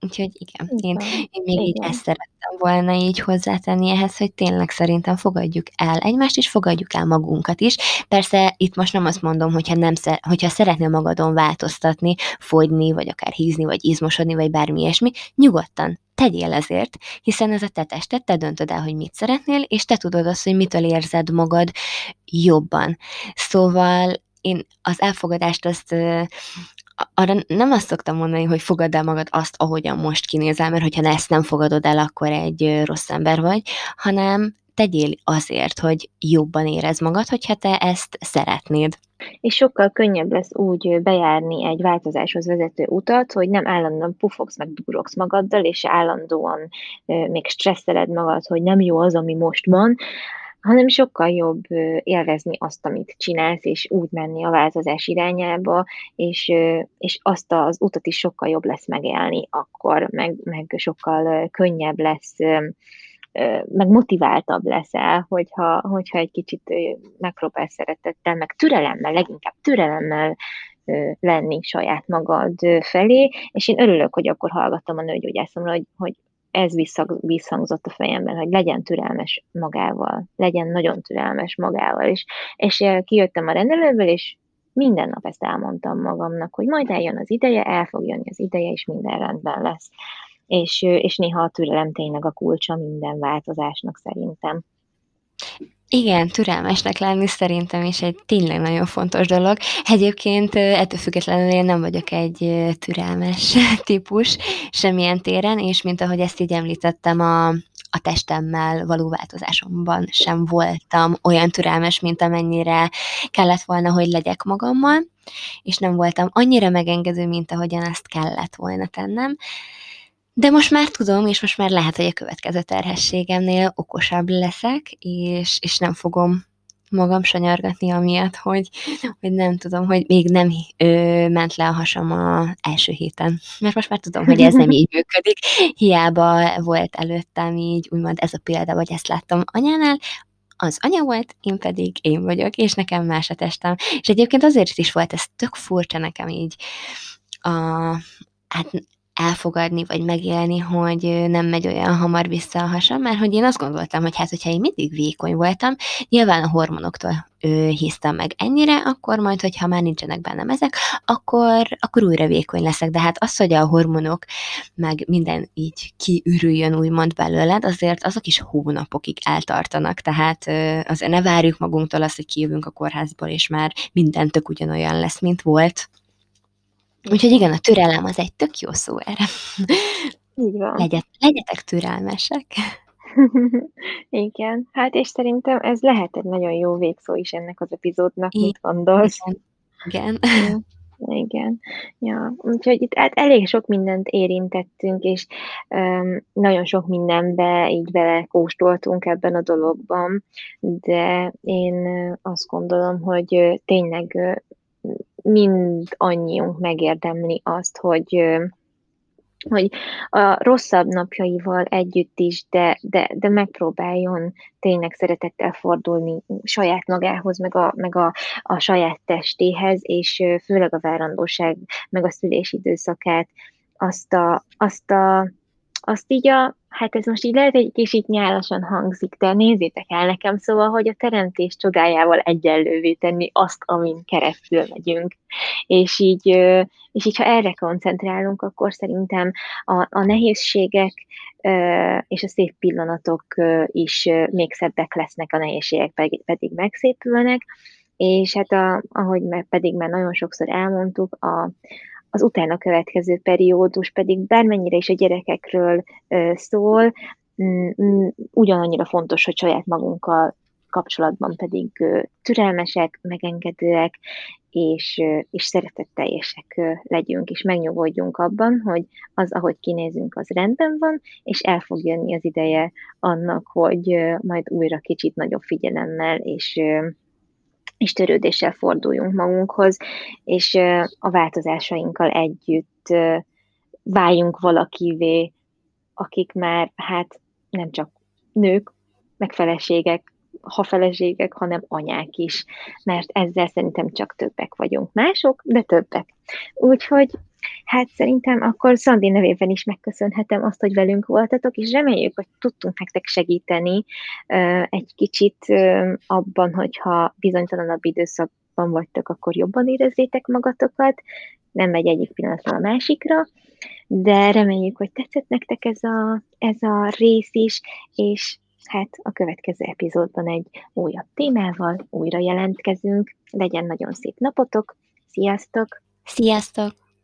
Úgyhogy igen, én, én még igen. így ezt szerettem volna így hozzátenni ehhez, hogy tényleg szerintem fogadjuk el egymást, és fogadjuk el magunkat is. Persze itt most nem azt mondom, hogyha, nem szer- hogyha szeretnél magadon változtatni, fogyni, vagy akár hízni, vagy izmosodni, vagy bármi ilyesmi, nyugodtan tegyél ezért, hiszen ez a te tested, te döntöd el, hogy mit szeretnél, és te tudod azt, hogy mitől érzed magad jobban. Szóval én az elfogadást azt arra nem azt szoktam mondani, hogy fogadd el magad azt, ahogyan most kinézel, mert hogyha ezt nem fogadod el, akkor egy rossz ember vagy, hanem tegyél azért, hogy jobban érez magad, hogyha te ezt szeretnéd. És sokkal könnyebb lesz úgy bejárni egy változáshoz vezető utat, hogy nem állandóan pufogsz meg durogsz magaddal, és állandóan még stresszeled magad, hogy nem jó az, ami most van, hanem sokkal jobb élvezni azt, amit csinálsz, és úgy menni a változás irányába, és, és azt az utat is sokkal jobb lesz megélni akkor, meg, meg sokkal könnyebb lesz meg motiváltabb leszel, hogyha, hogyha egy kicsit megpróbálsz szeretettel, meg türelemmel, leginkább türelemmel lenni saját magad felé, és én örülök, hogy akkor hallgattam a nőgyógyászomra, hogy, hogy ez visszhangzott a fejemben, hogy legyen türelmes magával, legyen nagyon türelmes magával, és, és kijöttem a rendelőből, és minden nap ezt elmondtam magamnak, hogy majd eljön az ideje, el fog jönni az ideje, és minden rendben lesz. És, és néha a türelem tényleg a kulcsa minden változásnak szerintem. Igen, türelmesnek lenni szerintem is egy tényleg nagyon fontos dolog. Egyébként ettől függetlenül én nem vagyok egy türelmes típus semmilyen téren, és mint ahogy ezt így említettem, a, a testemmel való változásomban sem voltam olyan türelmes, mint amennyire kellett volna, hogy legyek magammal, és nem voltam annyira megengedő, mint ahogyan ezt kellett volna tennem. De most már tudom, és most már lehet, hogy a következő terhességemnél okosabb leszek, és, és nem fogom magam sanyargatni amiatt, hogy, hogy nem tudom, hogy még nem ö, ment le a hasam a első héten. Mert most már tudom, hogy ez nem így működik. Hiába volt előttem így, úgymond ez a példa, vagy ezt láttam anyánál, az anya volt, én pedig én vagyok, és nekem más a testem. És egyébként azért is volt ez tök furcsa nekem így a, hát elfogadni, vagy megélni, hogy nem megy olyan hamar vissza a hasam, mert hogy én azt gondoltam, hogy hát, hogyha én mindig vékony voltam, nyilván a hormonoktól ő hisztem meg ennyire, akkor majd, hogyha már nincsenek bennem ezek, akkor, akkor újra vékony leszek. De hát az, hogy a hormonok meg minden így kiürüljön úgymond belőled, azért azok is hónapokig eltartanak. Tehát azért ne várjuk magunktól azt, hogy kijövünk a kórházból, és már minden tök ugyanolyan lesz, mint volt. Úgyhogy igen, a türelem az egy tök jó szó erre. Így van. Legyet, legyetek türelmesek. igen, hát és szerintem ez lehet egy nagyon jó végszó is ennek az epizódnak, I- mit gondolsz? Igen. igen. Igen. Ja, úgyhogy itt hát elég sok mindent érintettünk, és um, nagyon sok mindenbe így belekóstoltunk ebben a dologban, de én azt gondolom, hogy tényleg mind annyiunk megérdemli azt, hogy hogy a rosszabb napjaival együtt is, de, de, de megpróbáljon tényleg szeretettel fordulni saját magához, meg a, meg a, a saját testéhez, és főleg a várandóság, meg a szülés időszakát, azt a, azt a azt így a, hát ez most így lehet egy kicsit nyálasan hangzik, de nézzétek el nekem, szóval, hogy a teremtés csodájával egyenlővé tenni azt, amin keresztül megyünk. És így, és így ha erre koncentrálunk, akkor szerintem a, a nehézségek és a szép pillanatok is még szebbek lesznek, a nehézségek pedig, pedig megszépülnek, és hát a, ahogy pedig már nagyon sokszor elmondtuk, a, az utána következő periódus pedig bármennyire is a gyerekekről szól, mm, mm, ugyanannyira fontos, hogy saját magunkkal kapcsolatban pedig türelmesek, megengedőek, és, és szeretetteljesek legyünk, és megnyugodjunk abban, hogy az, ahogy kinézünk, az rendben van, és el fog jönni az ideje annak, hogy majd újra kicsit nagyobb figyelemmel és és törődéssel forduljunk magunkhoz, és a változásainkkal együtt váljunk valakivé, akik már hát nem csak nők, meg feleségek, ha feleségek, hanem anyák is, mert ezzel szerintem csak többek vagyunk. Mások, de többek. Úgyhogy Hát szerintem akkor Szandi nevében is megköszönhetem azt, hogy velünk voltatok, és reméljük, hogy tudtunk nektek segíteni egy kicsit abban, hogyha bizonytalanabb időszakban vagytok, akkor jobban érezzétek magatokat, nem megy egyik pillanatról a másikra, de reméljük, hogy tetszett nektek ez a, ez a rész is, és hát a következő epizódban egy újabb témával újra jelentkezünk. Legyen nagyon szép napotok, sziasztok! Sziasztok!